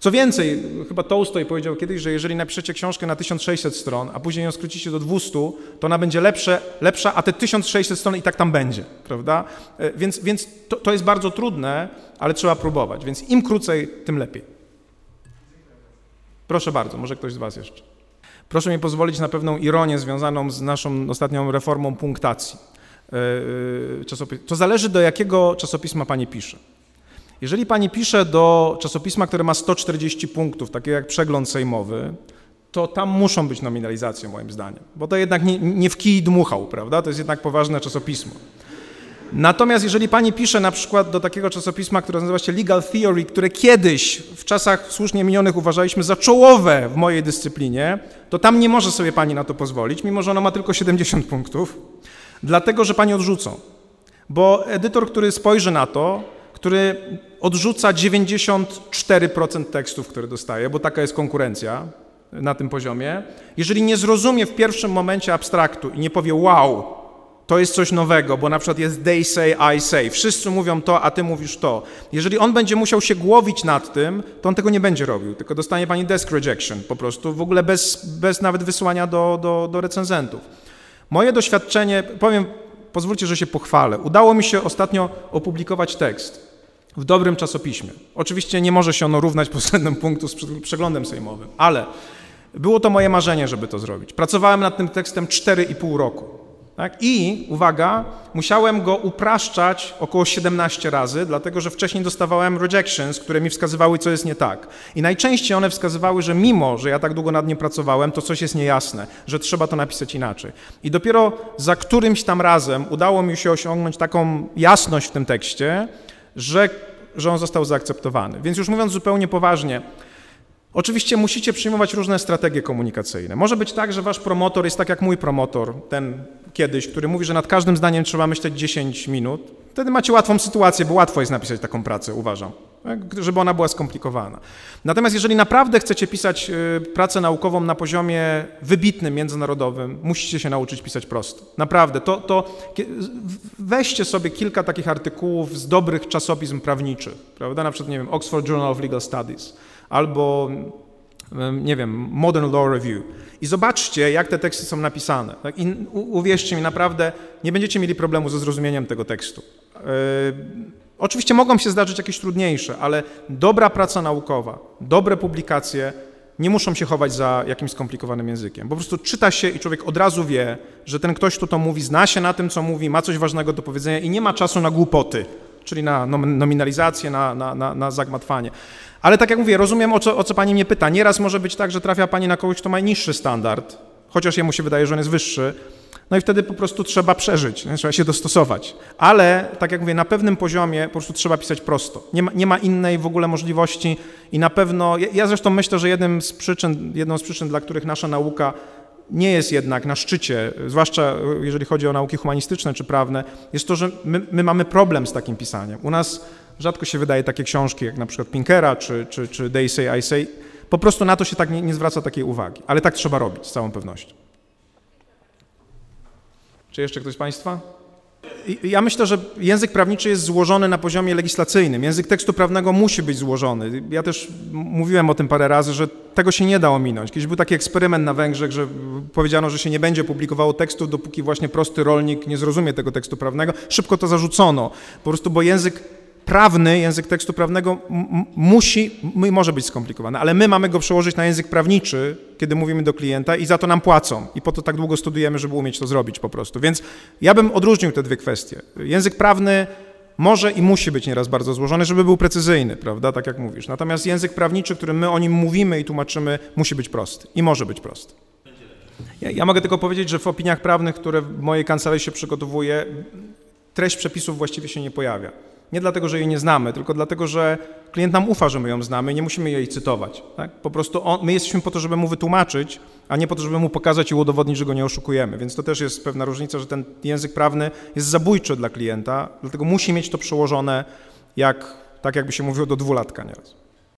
Co więcej, chyba Tolstoj powiedział kiedyś, że jeżeli napiszecie książkę na 1600 stron, a później ją skrócicie do 200, to ona będzie lepsze, lepsza, a te 1600 stron i tak tam będzie, prawda? E, więc, więc to, to jest bardzo trudne, ale trzeba próbować, więc im krócej, tym lepiej. Proszę bardzo, może ktoś z Was jeszcze. Proszę mi pozwolić na pewną ironię związaną z naszą ostatnią reformą punktacji. E, e, to zależy do jakiego czasopisma pani pisze. Jeżeli pani pisze do czasopisma, które ma 140 punktów, takie jak przegląd sejmowy, to tam muszą być nominalizacje moim zdaniem, bo to jednak nie, nie w kij dmuchał, prawda? To jest jednak poważne czasopismo. Natomiast jeżeli pani pisze na przykład do takiego czasopisma, które nazywa się Legal Theory, które kiedyś w czasach słusznie minionych uważaliśmy za czołowe w mojej dyscyplinie, to tam nie może sobie pani na to pozwolić, mimo że ono ma tylko 70 punktów, dlatego że pani odrzucą. Bo edytor, który spojrzy na to, który odrzuca 94% tekstów, które dostaje, bo taka jest konkurencja na tym poziomie, jeżeli nie zrozumie w pierwszym momencie abstraktu i nie powie wow, to jest coś nowego, bo na przykład jest they say, I say. Wszyscy mówią to, a ty mówisz to. Jeżeli on będzie musiał się głowić nad tym, to on tego nie będzie robił, tylko dostanie pani desk rejection po prostu, w ogóle bez, bez nawet wysłania do, do, do recenzentów. Moje doświadczenie, powiem, pozwólcie, że się pochwalę. Udało mi się ostatnio opublikować tekst w dobrym czasopiśmie. Oczywiście nie może się ono równać pod względem punktu z przeglądem sejmowym, ale było to moje marzenie, żeby to zrobić. Pracowałem nad tym tekstem 4,5 roku. Tak? I, uwaga, musiałem go upraszczać około 17 razy, dlatego że wcześniej dostawałem rejections, które mi wskazywały, co jest nie tak. I najczęściej one wskazywały, że mimo, że ja tak długo nad nim pracowałem, to coś jest niejasne, że trzeba to napisać inaczej. I dopiero za którymś tam razem udało mi się osiągnąć taką jasność w tym tekście, że, że on został zaakceptowany. Więc już mówiąc zupełnie poważnie, Oczywiście musicie przyjmować różne strategie komunikacyjne. Może być tak, że wasz promotor jest tak jak mój promotor, ten kiedyś, który mówi, że nad każdym zdaniem trzeba myśleć 10 minut. Wtedy macie łatwą sytuację, bo łatwo jest napisać taką pracę, uważam, tak? żeby ona była skomplikowana. Natomiast jeżeli naprawdę chcecie pisać y, pracę naukową na poziomie wybitnym, międzynarodowym, musicie się nauczyć pisać prosto. Naprawdę. To, to weźcie sobie kilka takich artykułów z dobrych czasopism prawniczych, prawda? Na przykład, nie wiem, Oxford Journal of Legal Studies albo nie wiem, Modern Law Review i zobaczcie, jak te teksty są napisane. Tak? I uwierzcie mi, naprawdę nie będziecie mieli problemu ze zrozumieniem tego tekstu. Yy, oczywiście mogą się zdarzyć jakieś trudniejsze, ale dobra praca naukowa, dobre publikacje nie muszą się chować za jakimś skomplikowanym językiem. Po prostu czyta się i człowiek od razu wie, że ten ktoś, kto to mówi, zna się na tym, co mówi, ma coś ważnego do powiedzenia i nie ma czasu na głupoty, czyli na nominalizację, na, na, na, na zagmatwanie. Ale tak jak mówię, rozumiem, o co, o co pani mnie pyta. Nieraz może być tak, że trafia pani na kogoś, kto ma niższy standard, chociaż jemu się wydaje, że on jest wyższy. No i wtedy po prostu trzeba przeżyć, trzeba się dostosować. Ale, tak jak mówię, na pewnym poziomie po prostu trzeba pisać prosto. Nie ma, nie ma innej w ogóle możliwości i na pewno, ja, ja zresztą myślę, że jednym z przyczyn, jedną z przyczyn, dla których nasza nauka nie jest jednak na szczycie, zwłaszcza jeżeli chodzi o nauki humanistyczne czy prawne, jest to, że my, my mamy problem z takim pisaniem. U nas Rzadko się wydaje takie książki jak na przykład Pinkera czy, czy, czy They Say, I Say. Po prostu na to się tak nie, nie zwraca takiej uwagi. Ale tak trzeba robić z całą pewnością. Czy jeszcze ktoś z Państwa? Ja myślę, że język prawniczy jest złożony na poziomie legislacyjnym. Język tekstu prawnego musi być złożony. Ja też mówiłem o tym parę razy, że tego się nie da ominąć. Kiedyś był taki eksperyment na Węgrzech, że powiedziano, że się nie będzie publikowało tekstu, dopóki właśnie prosty rolnik nie zrozumie tego tekstu prawnego. Szybko to zarzucono, po prostu, bo język prawny, język tekstu prawnego musi, może być skomplikowany, ale my mamy go przełożyć na język prawniczy, kiedy mówimy do klienta i za to nam płacą. I po to tak długo studujemy, żeby umieć to zrobić po prostu. Więc ja bym odróżnił te dwie kwestie. Język prawny może i musi być nieraz bardzo złożony, żeby był precyzyjny, prawda, tak jak mówisz. Natomiast język prawniczy, którym my o nim mówimy i tłumaczymy, musi być prosty i może być prosty. Ja, ja mogę tylko powiedzieć, że w opiniach prawnych, które w mojej kancelarii się przygotowuje, treść przepisów właściwie się nie pojawia. Nie dlatego, że jej nie znamy, tylko dlatego, że klient nam ufa, że my ją znamy, nie musimy jej cytować. Tak? Po prostu on, my jesteśmy po to, żeby mu wytłumaczyć, a nie po to, żeby mu pokazać i udowodnić, że go nie oszukujemy. Więc to też jest pewna różnica, że ten język prawny jest zabójczy dla klienta, dlatego musi mieć to przełożone jak, tak jakby się mówiło, do dwulatka nieraz.